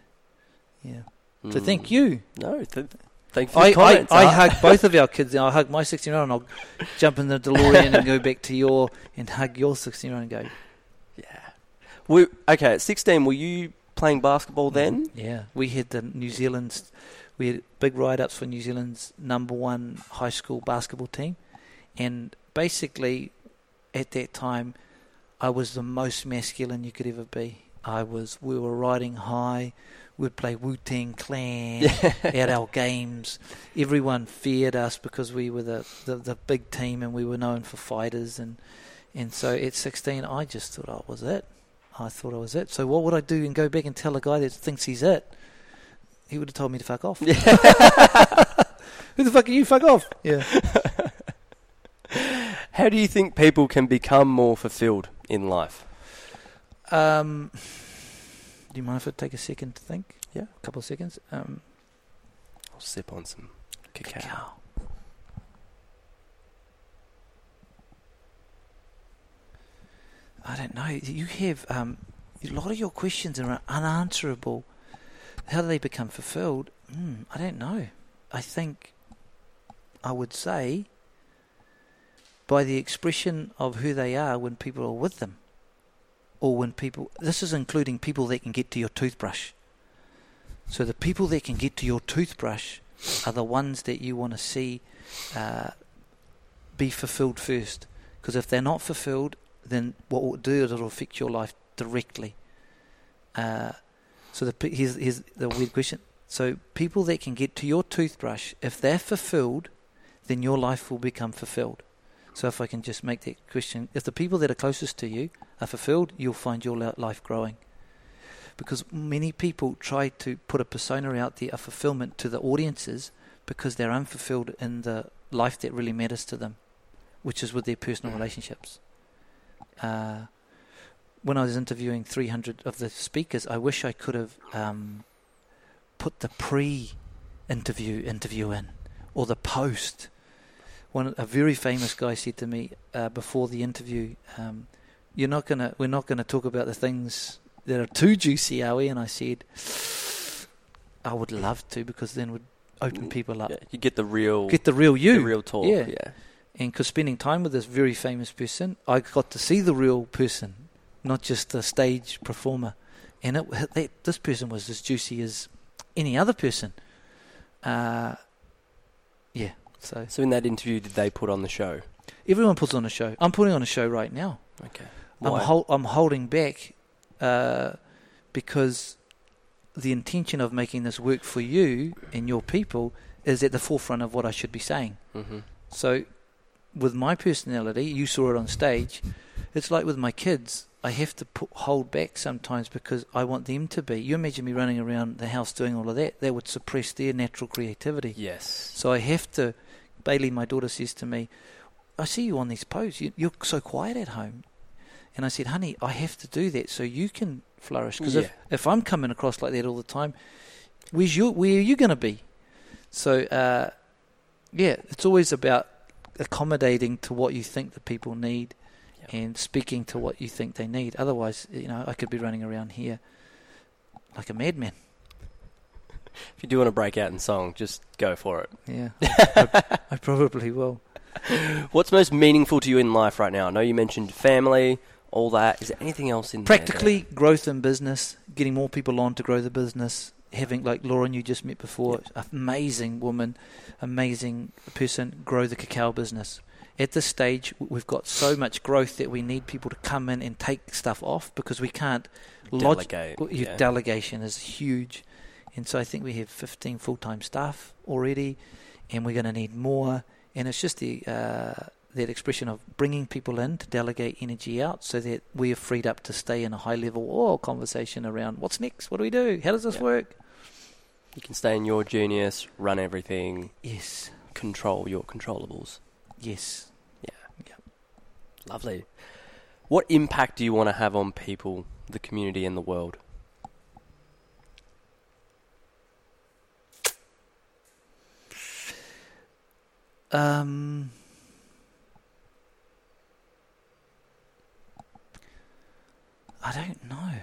Yeah. So thank
Mm.
you.
No, th- thank you
I,
comments.
I, I hug both of our kids. I hug my 16 year old and I'll jump in the DeLorean and go back to your and hug your 16 year old and go.
Yeah. We, okay, at 16, were you playing basketball mm, then?
Yeah, we had the New Zealand's, we had big write ups for New Zealand's number one high school basketball team. And basically, at that time, I was the most masculine you could ever be. I was, we were riding high. We'd play Wu Tang Clan at our games. Everyone feared us because we were the, the, the big team and we were known for fighters. And, and so at 16, I just thought I was it. I thought I was it. So what would I do and go back and tell a guy that thinks he's it? He would have told me to fuck off. Who the fuck are you? Fuck off. Yeah.
How do you think people can become more fulfilled in life?
Um, do you mind if I take a second to think?
Yeah.
A couple of seconds. Um,
I'll sip on some cacao.
cacao. I don't know. You have um, a lot of your questions are unanswerable. How do they become fulfilled? Mm, I don't know. I think I would say by the expression of who they are when people are with them, or when people. This is including people that can get to your toothbrush. So the people that can get to your toothbrush are the ones that you want to see uh, be fulfilled first. Because if they're not fulfilled, then what will do is it'll affect your life directly. Uh, so the, here's, here's the weird question. So people that can get to your toothbrush, if they're fulfilled, then your life will become fulfilled. So if I can just make that question, if the people that are closest to you are fulfilled, you'll find your life growing. Because many people try to put a persona out there of fulfillment to the audiences because they're unfulfilled in the life that really matters to them, which is with their personal relationships. Uh, when I was interviewing 300 of the speakers, I wish I could have um, put the pre-interview interview in or the post. One a very famous guy said to me uh, before the interview, um, "You're not gonna, we're not gonna talk about the things that are too juicy, are we?" And I said, "I would love to because then would open people up,
Yeah, you get the real,
get the real you."
the real talk.
Yeah.
yeah.
and because spending time with this very famous person, I got to see the real person, not just the stage performer. And it, that, this person was as juicy as any other person. Uh, yeah, so
So in that interview, did they put on the show?
everyone puts on a show. I'm putting on a show right now.
Okay.
I'm, hol- I'm holding back uh, because the intention of making this work for you and your people is at the forefront of what I should be saying.
hmm
So, with my personality, you saw it on stage. It's like with my kids. I have to put, hold back sometimes because I want them to be. You imagine me running around the house doing all of that. That would suppress their natural creativity.
Yes.
So I have to. Bailey, my daughter, says to me, "I see you on these posts. You, you're so quiet at home." And I said, "Honey, I have to do that so you can flourish. Because
Yeah.
if if I'm coming across like that all the time, where's your where are you going to be?" So uh, yeah, it's always about accommodating to what you think the people need
Yep.
and speaking to what you think they need. Otherwise, you know, I could be running around here like a madman.
If you do want to break out in song, just go for it.
Yeah, I, I probably will.
What's most meaningful to you in life right now? I know you mentioned family, all that. Is there anything else in there
Practically, growth in business, getting more people on to grow the business, having like Lauren you just met before, amazing woman, amazing person, grow the cacao business. At this stage, we've got so much growth that we need people to come in and take stuff off because we can't log-
delegate? yeah.
delegation is huge, and so I think we have 15 full-time staff already, and we're going to need more. And it's just the uh, that expression of bringing people in to delegate energy out, so that we are freed up to stay in a high-level or conversation around what's next, what do we do, how does this
Yeah.
work?
you can stay in your genius, run everything,
Yes,
control your controllables.
yes. Yeah. yeah.
Lovely. What impact do you want to have on people, the community, and the world?
Um, I don't know.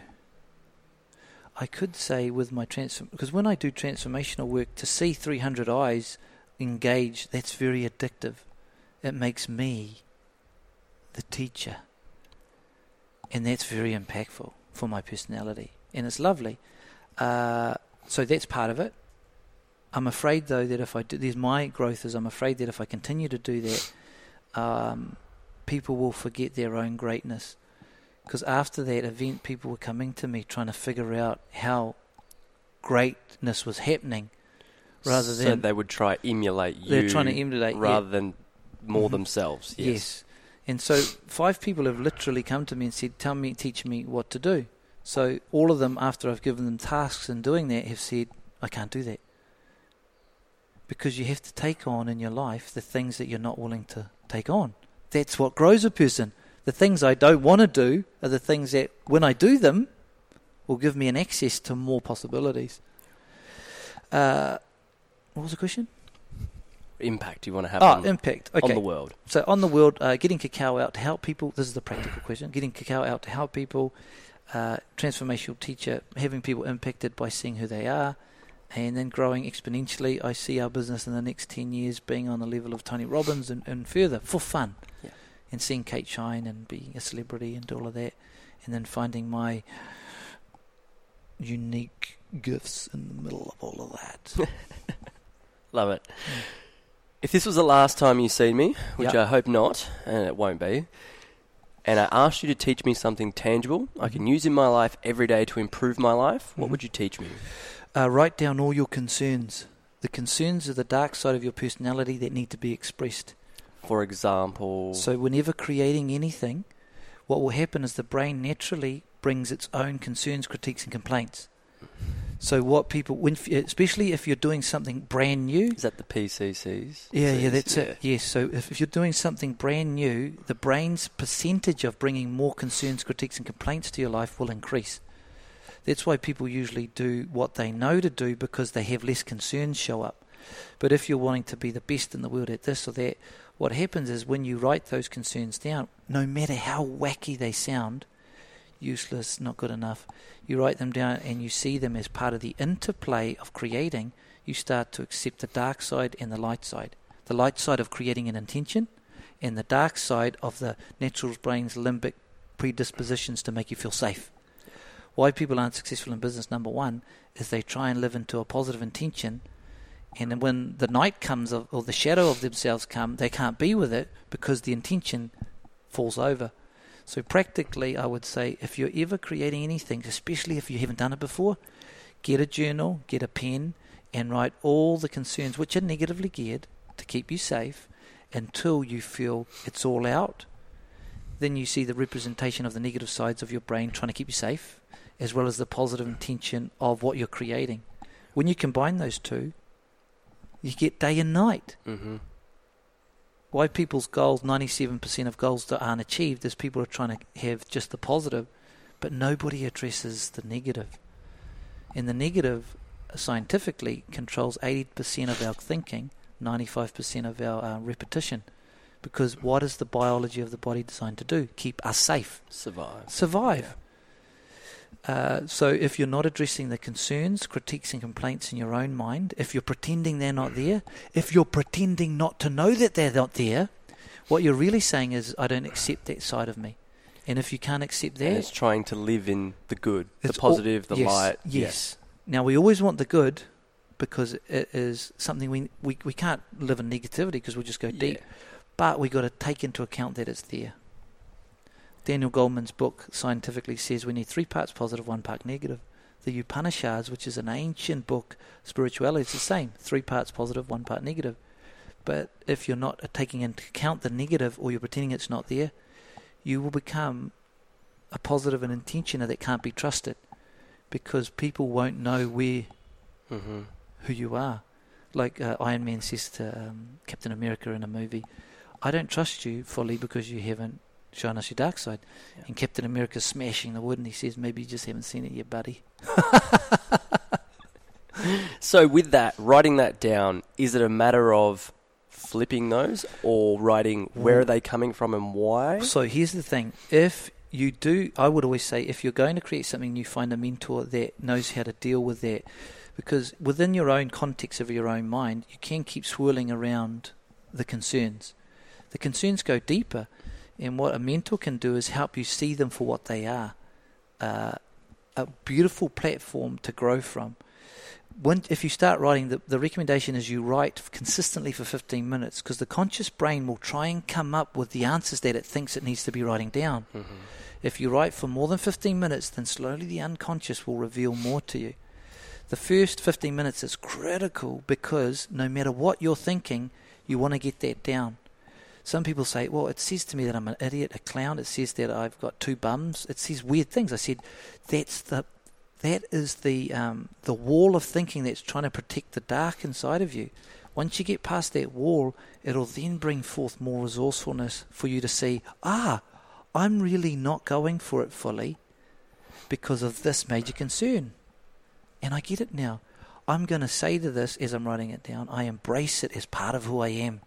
I could say with my transform because when I do transformational work, to see 300 eyes engage, that's very addictive. It makes me the teacher, and that's very impactful for my personality, and it's lovely. Uh, so that's part of it. I'm afraid though that if I do, there's my growth is I'm afraid that if I continue to do that, um, people will forget their own greatness. Because after that event, people were coming to me trying to figure out how greatness was happening, rather
so
than
they would try emulate you.
they're trying to emulate. yeah.
rather than more
Mhm.
themselves.
Yes.
Yes.
And so five people have literally come to me and said, "Tell me, teach me what to do." So all of them, after I've given them tasks in doing that, have said, "I can't do that." Because you have to take on in your life the things that you're not willing to take on. That's what grows a person. The things I don't want to do are the things that, when I do them, will give me an access to more possibilities. Uh, what was the question?
Impact you want to have
Oh,
on,
impact. Okay.
on the world.
So on the world, uh, getting cacao out to help people. This is the practical question. Getting cacao out to help people. Uh, transformational teacher, having people impacted by seeing who they are, and then growing exponentially. I see our business in the next ten years being on the level of Tony Robbins and, and further for fun. And seeing Kate shine and being a celebrity and all of that, and then finding my unique gifts in the middle of all of that.
Love it. If this was the last time you see me, which
Yeah.
I hope not, and it won't be, and I asked you to teach me something tangible I can use in my life every day to improve my life, what
Mhm.
would you teach me?
Uh, write down all your concerns The concerns are the dark side of your personality that need to be expressed.
For example,
So, whenever creating anything, what will happen is the brain naturally brings its own concerns, critiques, and complaints. So, what people, when, especially if you're doing something brand new,
is that the PCCs?
yeah, yeah, that's it. Yes. So, if, if you're doing something brand new, the brain's percentage of bringing more concerns, critiques, and complaints to your life will increase. That's why people usually do what they know to do because they have less concerns show up. But if you're wanting to be the best in the world at this or that, what happens is when you write those concerns down, no matter how wacky they sound, useless, not good enough, you write them down and you see them as part of the interplay of creating, you start to accept the dark side and the light side. The light side of creating an intention and the dark side of the natural brain's limbic predispositions to make you feel safe. Why people aren't successful in business, number one, is they try and live into a positive intention and when the night comes or the shadow of themselves come, they can't be with it because the intention falls over. So practically, I would say if you're ever creating anything, especially if you haven't done it before, get a journal, get a pen, and write all the concerns which are negatively geared to keep you safe until you feel it's all out. Then you see the representation of the negative sides of your brain trying to keep you safe, as well as the positive intention of what you're creating. When you combine those two, you get day and night.
Mm-hmm.
Why people's goals, 97% of goals that aren't achieved, is people are trying to have just the positive, but nobody addresses the negative. And the negative, scientifically, controls 80% of our thinking, 95% of our uh, repetition. Because what is the biology of the body designed to do? Keep us safe
Survive.
survive. Uh, so if you're not addressing the concerns, critiques, and complaints in your own mind, if you're pretending they're not there, if you're pretending not to know that they're not there, what you're really saying is, I don't accept that side of me. And if you can't accept
And
that,
it's trying to live in the good, the
it's all-
positive, the
yes,
light.
Yes. Now we always want the good because it is something we we, we can't live in negativity because we'll just go
Yeah.
deep. But we got to take into account that it's there. Daniel Goleman's book scientifically says we need three parts positive, one part negative. The Upanishads, which is an ancient book, spirituality, is the same. Three parts positive, one part negative. But if you're not taking into account the negative or you're pretending it's not there, you will become a positive and intentioner that can't be trusted because people won't know where
Mm-hmm.
who you are. Like uh, Iron Man says to um, Captain America in a movie, I don't trust you fully because you haven't shown us your dark side.
Yeah.
And Captain America's smashing the wood and he says, maybe you just haven't seen it yet, buddy.
So with that, writing that down, is it a matter of flipping those or writing where are they coming from and why?
So here's the thing. If you do, I would always say, if you're going to create something, you find a mentor that knows how to deal with that. Because within your own context of your own mind, you can keep swirling around the concerns. The concerns go deeper. And what a mentor can do is help you see them for what they are. Uh, a beautiful platform to grow from. When, if you start writing, the, the recommendation is you write consistently for 15 minutes because the conscious brain will try and come up with the answers that it thinks it needs to be writing down.
Mm-hmm.
If you write for more than 15 minutes, then slowly the unconscious will reveal more to you. The first 15 minutes is critical because no matter what you're thinking, you want to get that down. Some people say, well, it says to me that I'm an idiot, a clown. It says that I've got two bums. It says weird things. I said, that's the, that is the, um, the wall of thinking that's trying to protect the dark inside of you. Once you get past that wall, it'll then bring forth more resourcefulness for you to see, ah, I'm really not going for it fully because of this major concern. And I get it now. I'm going to say to this as I'm writing it down, I embrace it as part of who I am.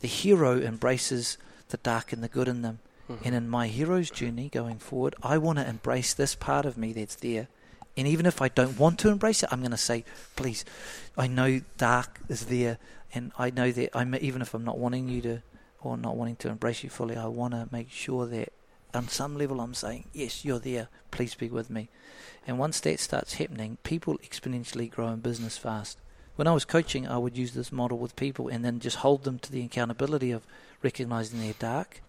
The hero embraces the dark and the good in them.
Mm-hmm.
And in my hero's journey going forward, I want to embrace this part of me that's there. And even if I don't want to embrace it, I'm going to say, please, I know dark is there. And I know that I'm, even if I'm not wanting you to, or not wanting to embrace you fully, I want to make sure that on some level I'm saying, yes, you're there. Please be with me. And once that starts happening, people exponentially grow in business fast. When I was coaching, I would use this model with people and then just hold them to the accountability of recognizing their dark,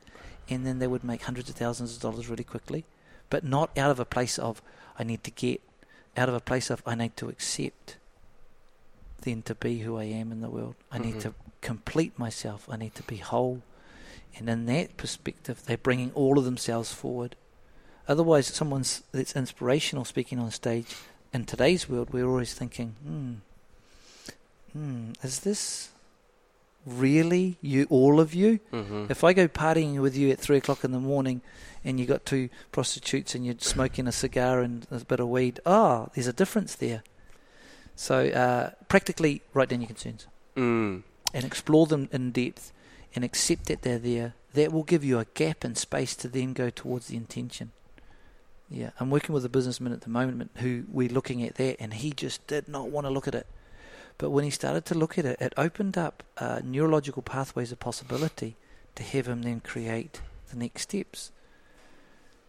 and then they would make hundreds of thousands of dollars really quickly, but not out of a place of I need to get, out of a place of I need to accept. then to be who I am in the world. I need
Mhm.
to complete myself. I need to be whole. And in that perspective, they're bringing all of themselves forward. Otherwise, someone's that's inspirational speaking on stage in today's world, we're always thinking, hmm, hmm, is this really you, all of you?
hmm
If I go partying with you at three o'clock in the morning and you got two prostitutes and you're smoking a cigar and a bit of weed, ah, there's a difference there. So uh, practically write down your concerns
Mm.
and explore them in depth and accept that they're there. That will give you a gap in space to then go towards the intention. Yeah, I'm working with a businessman at the moment who we're looking at that, and he just did not want to look at it. But when he started to look at it, it opened up uh, neurological pathways of possibility to have him then create the next steps.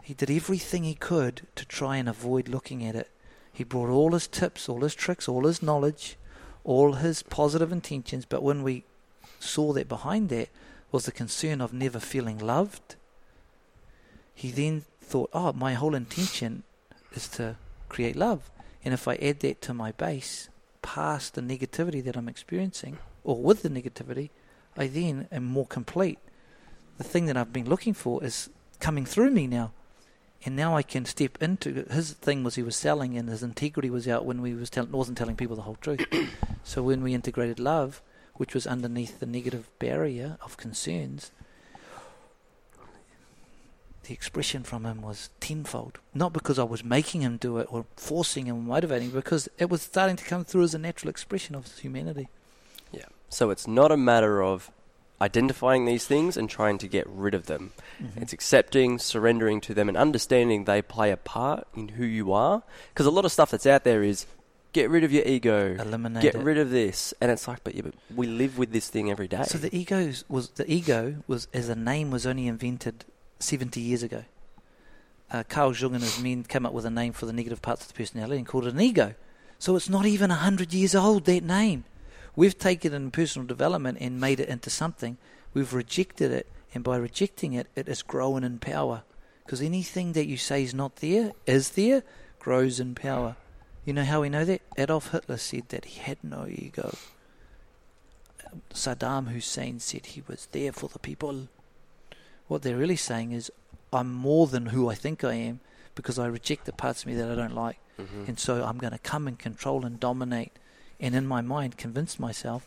He did everything he could to try and avoid looking at it. He brought all his tips, all his tricks, all his knowledge, all his positive intentions, but when we saw that behind that was the concern of never feeling loved, he then thought, oh, my whole intention is to create love. And if I add that to my base, past the negativity that I'm experiencing, or with the negativity, I then am more complete. The thing that I've been looking for is coming through me now. And now I can step into his thing was he was selling and his integrity was out when we was tell, wasn't telling people the whole truth. so when we integrated love, which was underneath the negative barrier of concerns, the expression from him was tenfold. Not because I was making him do it or forcing him or motivating, because it was starting to come through as a natural expression of humanity. Yeah.
So it's not a matter of identifying these things and trying to get rid of them.
Mhm.
It's accepting, surrendering to them, and understanding they play a part in who you are. Because a lot of stuff that's out there is get rid of your ego,
Eliminate
get
it.
rid of this, and it's like, but, yeah, but we live with this thing every day.
So the ego was the ego was as a name was only invented seventy years ago. Uh, Carl Jung and his men came up with a name for the negative parts of the personality and called it an ego. So it's not even a hundred years old. That name, we've taken it in personal development and made it into something. We've rejected it, and by rejecting it, it has grown in power. Because anything that you say is not there is there, grows in power. You know how we know that? Adolf Hitler said that he had no ego. Saddam Hussein said he was there for the people. What they're really saying is, I'm more than who I think I am because I reject the parts of me that I don't like.
Mhm.
And so I'm going to come and control and dominate, and in my mind, convince myself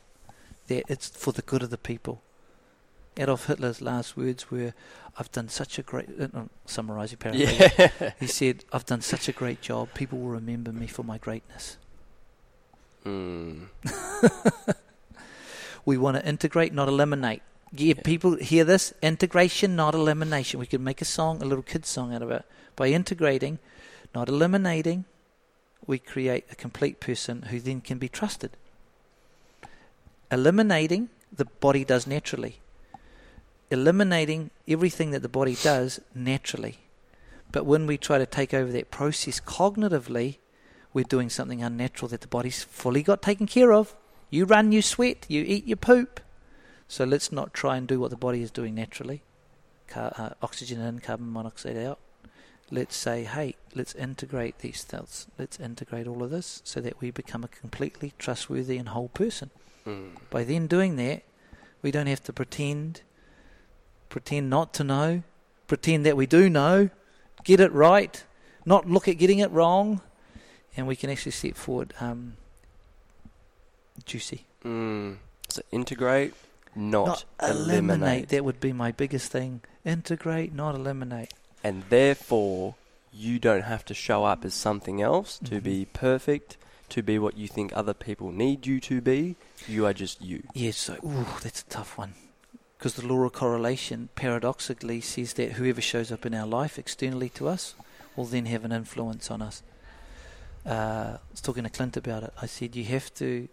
that it's for the good of the people. Adolf Hitler's last words were, I've done such a great, uh, uh, summarizing paraphrase.
yeah.
He said, I've done such a great job, people will remember me for my greatness.
Mm.
We want to integrate, not eliminate. Yeah, people hear this integration, not elimination. We could make a song, a little kid's song out of it. By integrating, not eliminating, we create a complete person who then can be trusted. Eliminating, the body does naturally. Eliminating everything that the body does naturally. But when we try to take over that process cognitively, we're doing something unnatural that the body's fully got taken care of. You run, you sweat, you eat, you poop. So let's not try and do what the body is doing naturally Car- uh, oxygen in, carbon monoxide out. Let's say, hey, let's integrate these thoughts. Let's integrate all of this so that we become a completely trustworthy and whole person.
Mm.
By then doing that, we don't have to pretend, pretend not to know, pretend that we do know, get it right, not look at getting it wrong, and we can actually step forward um, juicy.
Mm. So integrate, not,
not
eliminate.
eliminate. That would be my biggest thing. Integrate, not eliminate.
and therefore you don't have to show up as something else to
Mhm.
be perfect, to be what you think other people need you to be. You are just you.
Yes, so ooh, that's a tough one. Because the law of correlation paradoxically says that whoever shows up in our life externally to us will then have an influence on us. Uh, I was talking to Clint about it. I said you have to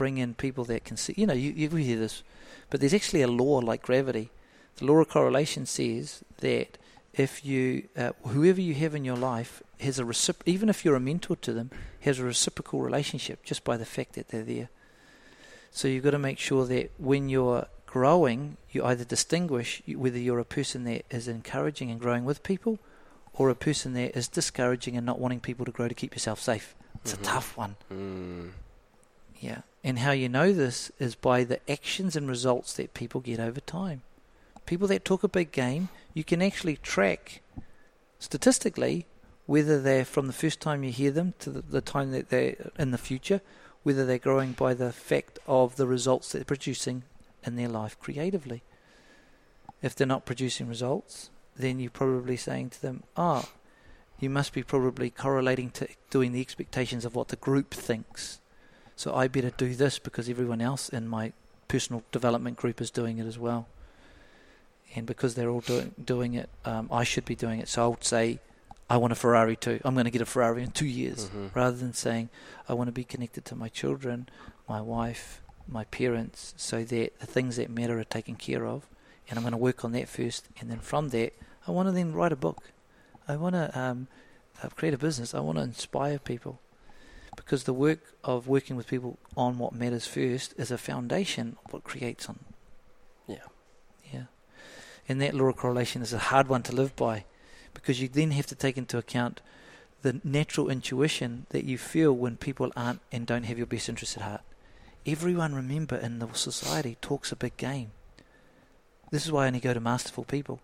bring in people that can see. You know, you, you hear this, but there's actually a law like gravity. The law of correlation says that if you, uh, whoever you have in your life has a recip- even if you're a mentor to them, has a reciprocal relationship just by the fact that they're there. So you've got to make sure that when you're growing, you either distinguish whether you're a person that is encouraging and growing with people, or a person that is discouraging and not wanting people to grow to keep yourself safe. It's
Mhm.
a tough one.
Mm.
Yeah. And how you know this is by the actions and results that people get over time. People that talk a big game, you can actually track statistically whether they're from the first time you hear them to the, the time that they're in the future, whether they're growing by the fact of the results they're producing in their life creatively. If they're not producing results, then you're probably saying to them, ah, you must be probably correlating to doing the expectations of what the group thinks. So I better do this because everyone else in my personal development group is doing it as well. And because they're all doing doing it, um, I should be doing it. So I would say, I want a Ferrari too. I'm going to get a Ferrari in two years,
Mhm.
rather than saying I want to be connected to my children, my wife, my parents, so that the things that matter are taken care of. And I'm going to work on that first, and then from that, I want to then write a book. I want to um, uh, create a business. I want to inspire people because the work of working with people on what matters first is a foundation of what creates on.
Yeah.
Yeah. And that law of correlation is a hard one to live by because you then have to take into account the natural intuition that you feel when people aren't and don't have your best interests at heart. Everyone, remember, in the society talks a big game. This is why I only go to masterful people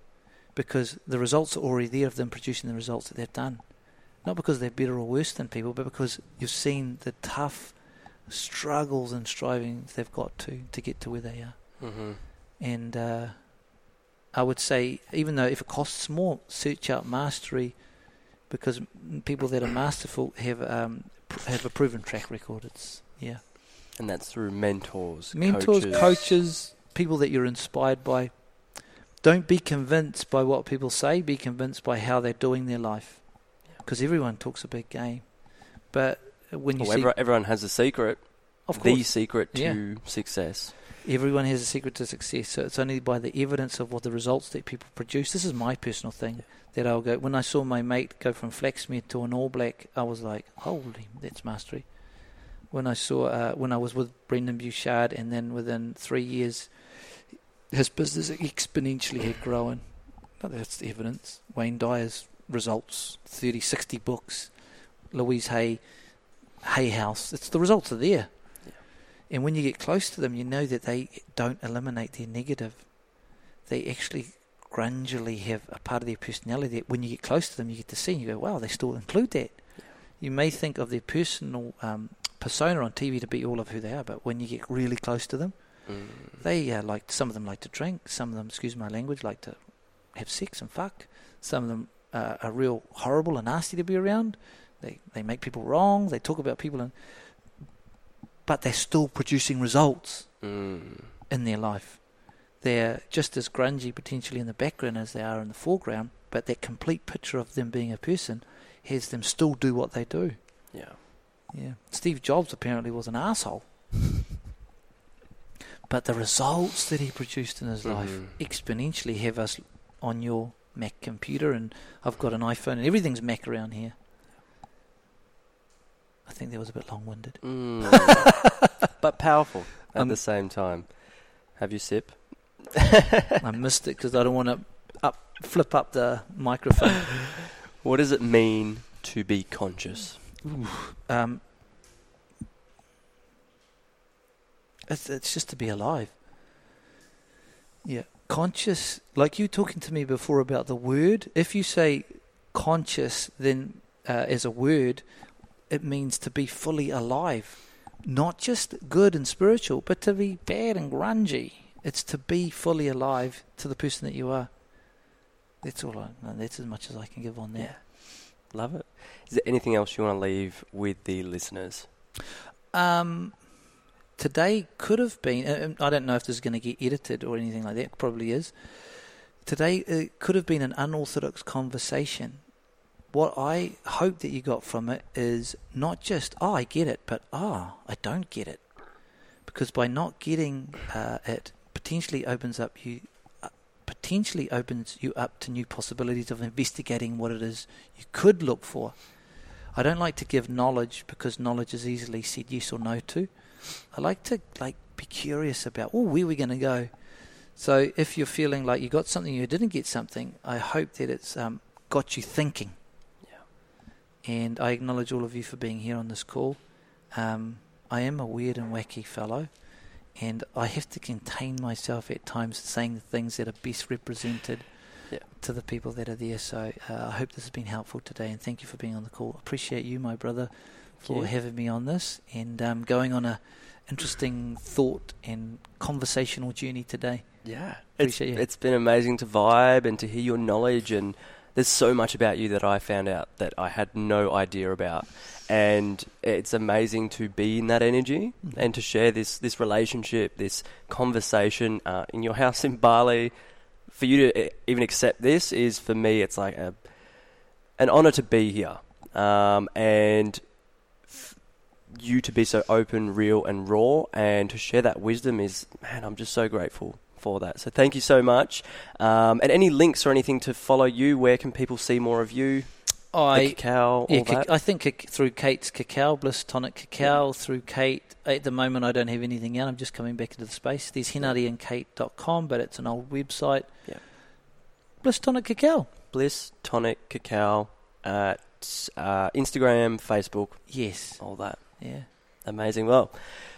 because the results are already there of them producing the results that they've done. Not because they're better or worse than people, but because you've seen the tough struggles and strivings they've got to to get to where they are.
Mm-hmm.
And uh, I would say, even though if it costs more, search out mastery, because people that are masterful have um, pr- have a proven track record. It's yeah,
And that's through mentors,
mentors,
coaches.
coaches, people that you're inspired by. Don't be convinced by what people say. Be convinced by how they're doing their life, because everyone talks a big game. But when you
Well,
see,
everyone, everyone has a secret,
of course,
the secret
Yeah.
to success.
Everyone has a secret to success, so it's only by the evidence of what the results that people produce. This is my personal thing that I'll go. When I saw my mate go from Flaxmere to an All Black, I was like, "Holy, that's mastery." When I saw, uh, when I was with Brendon Burchard, and then within three years, his business exponentially had grown. But that's the evidence. Wayne Dyer's results, 30, 60 books. Louise Hay, Hay House. It's the results are there. And when you get close to them, you know that they don't eliminate their negative. They actually grungily have a part of their personality that when you get close to them, you get to see and you go, wow, they still include that. You may think of their personal um, persona on TV to be all of who they are, but when you get really close to them,
Mm.
they uh, like some of them like to drink, some of them, excuse my language, like to have sex and fuck. Some of them uh, are real horrible and nasty to be around. They they make people wrong. They talk about people, and but they're still producing results
Mm.
in their life. They're just as grungy potentially in the background as they are in the foreground, but that complete picture of them being a person has them still do what they do.
Yeah.
Yeah. Steve Jobs apparently was an asshole. but the results that he produced in his life
Mhm.
exponentially have us on your Mac computer, and I've got an iPhone, and everything's Mac around here. I think that was a bit long winded.
Mm. but powerful at
Um,
the same time. Have you sip?
I missed it because I don't want to up, flip up the microphone.
What does it mean to be conscious?
Um, it's, it's just to be alive. Yeah. Conscious, like you talking to me before about the word, if you say conscious, then uh, as a word, it means to be fully alive. Not just good and spiritual, but to be bad and grungy. It's to be fully alive to the person that you are. That's all I. That's as much as I can give on that.
Yeah. Love it. Is there anything else you want to leave with the listeners?
Um, today could have been. uh, I don't know if this is going to get edited or anything like that. Probably is. Today it could have been an unorthodox conversation. What I hope that you got from it is not just "oh, I get it," but "ah, I don't get it," because by not getting uh, it, potentially opens up you, uh, potentially opens you up to new possibilities of investigating what it is you could look for. I don't like to give knowledge because knowledge is easily said yes or no to. I like to like be curious about, oh, where are we going to go? So if you're feeling like you got something you didn't get something, I hope that it's um, got you thinking.
Yeah.
And I acknowledge all of you for being here on this call. Um, I am a weird and wacky fellow, and I have to contain myself at times saying the things that are best represented
Yeah.
to the people that are there. So uh, I hope this has been helpful today, and thank you for being on the call. Appreciate you, my brother, for
you.
having me on this and um, going on a interesting thought and conversational journey today.
Yeah, it's,
Appreciate you.
it's been amazing to vibe and to hear your knowledge, and there's so much about you that I found out that I had no idea about, and it's amazing to be in that energy
Mhm.
and to share this this relationship, this conversation uh, in your house in Bali. For you to uh, even accept this is for me, it's like a an honor to be here, um, and you to be so open, real, and raw, and to share that wisdom is, man, I'm just so grateful for that. So thank you so much. Um, and any links or anything to follow you? Where can people see more of you?
I
cacao,
Yeah, ca-. I think through Kate's cacao, Bliss Tonic Cacao, through Kate. At the moment, I don't have anything out. I'm just coming back into the space. There's henardyandkate.com, but it's an old website.
Yeah.
Bliss Tonic Cacao.
Bliss Tonic Cacao at uh, Instagram, Facebook,
Yes.
all that.
Yeah.
Amazing. Well,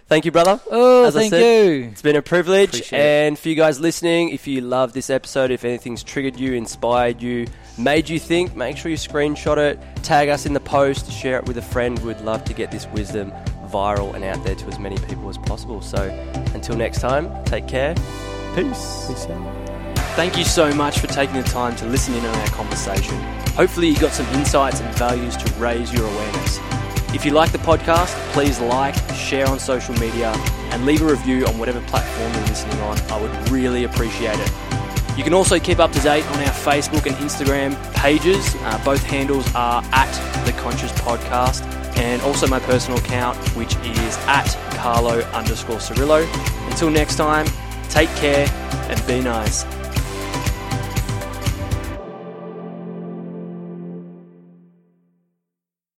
thank you, brother.
Oh,
As I
thank
said-
you.
It's been a privilege.
Appreciate it.
and for you guys listening, if you love this episode, if anything's triggered you, inspired you, made you think, make sure you screenshot it, tag us in the post, share it with a friend. We'd love to get this wisdom viral and out there to as many people as possible. So until next time, take care. Peace.
Peace out.
Thank you so much for taking the time to listen in on our conversation. Hopefully, you got some insights and values to raise your awareness. If you like the podcast, please like, share on social media, and leave a review on whatever platform you're listening on. I would really appreciate it. You can also keep up to date on our Facebook and Instagram pages. Uh, both handles are at The Conscious Podcast, and also my personal account, which is at Carlo underscore Cirillo. Until next time, take care and be nice.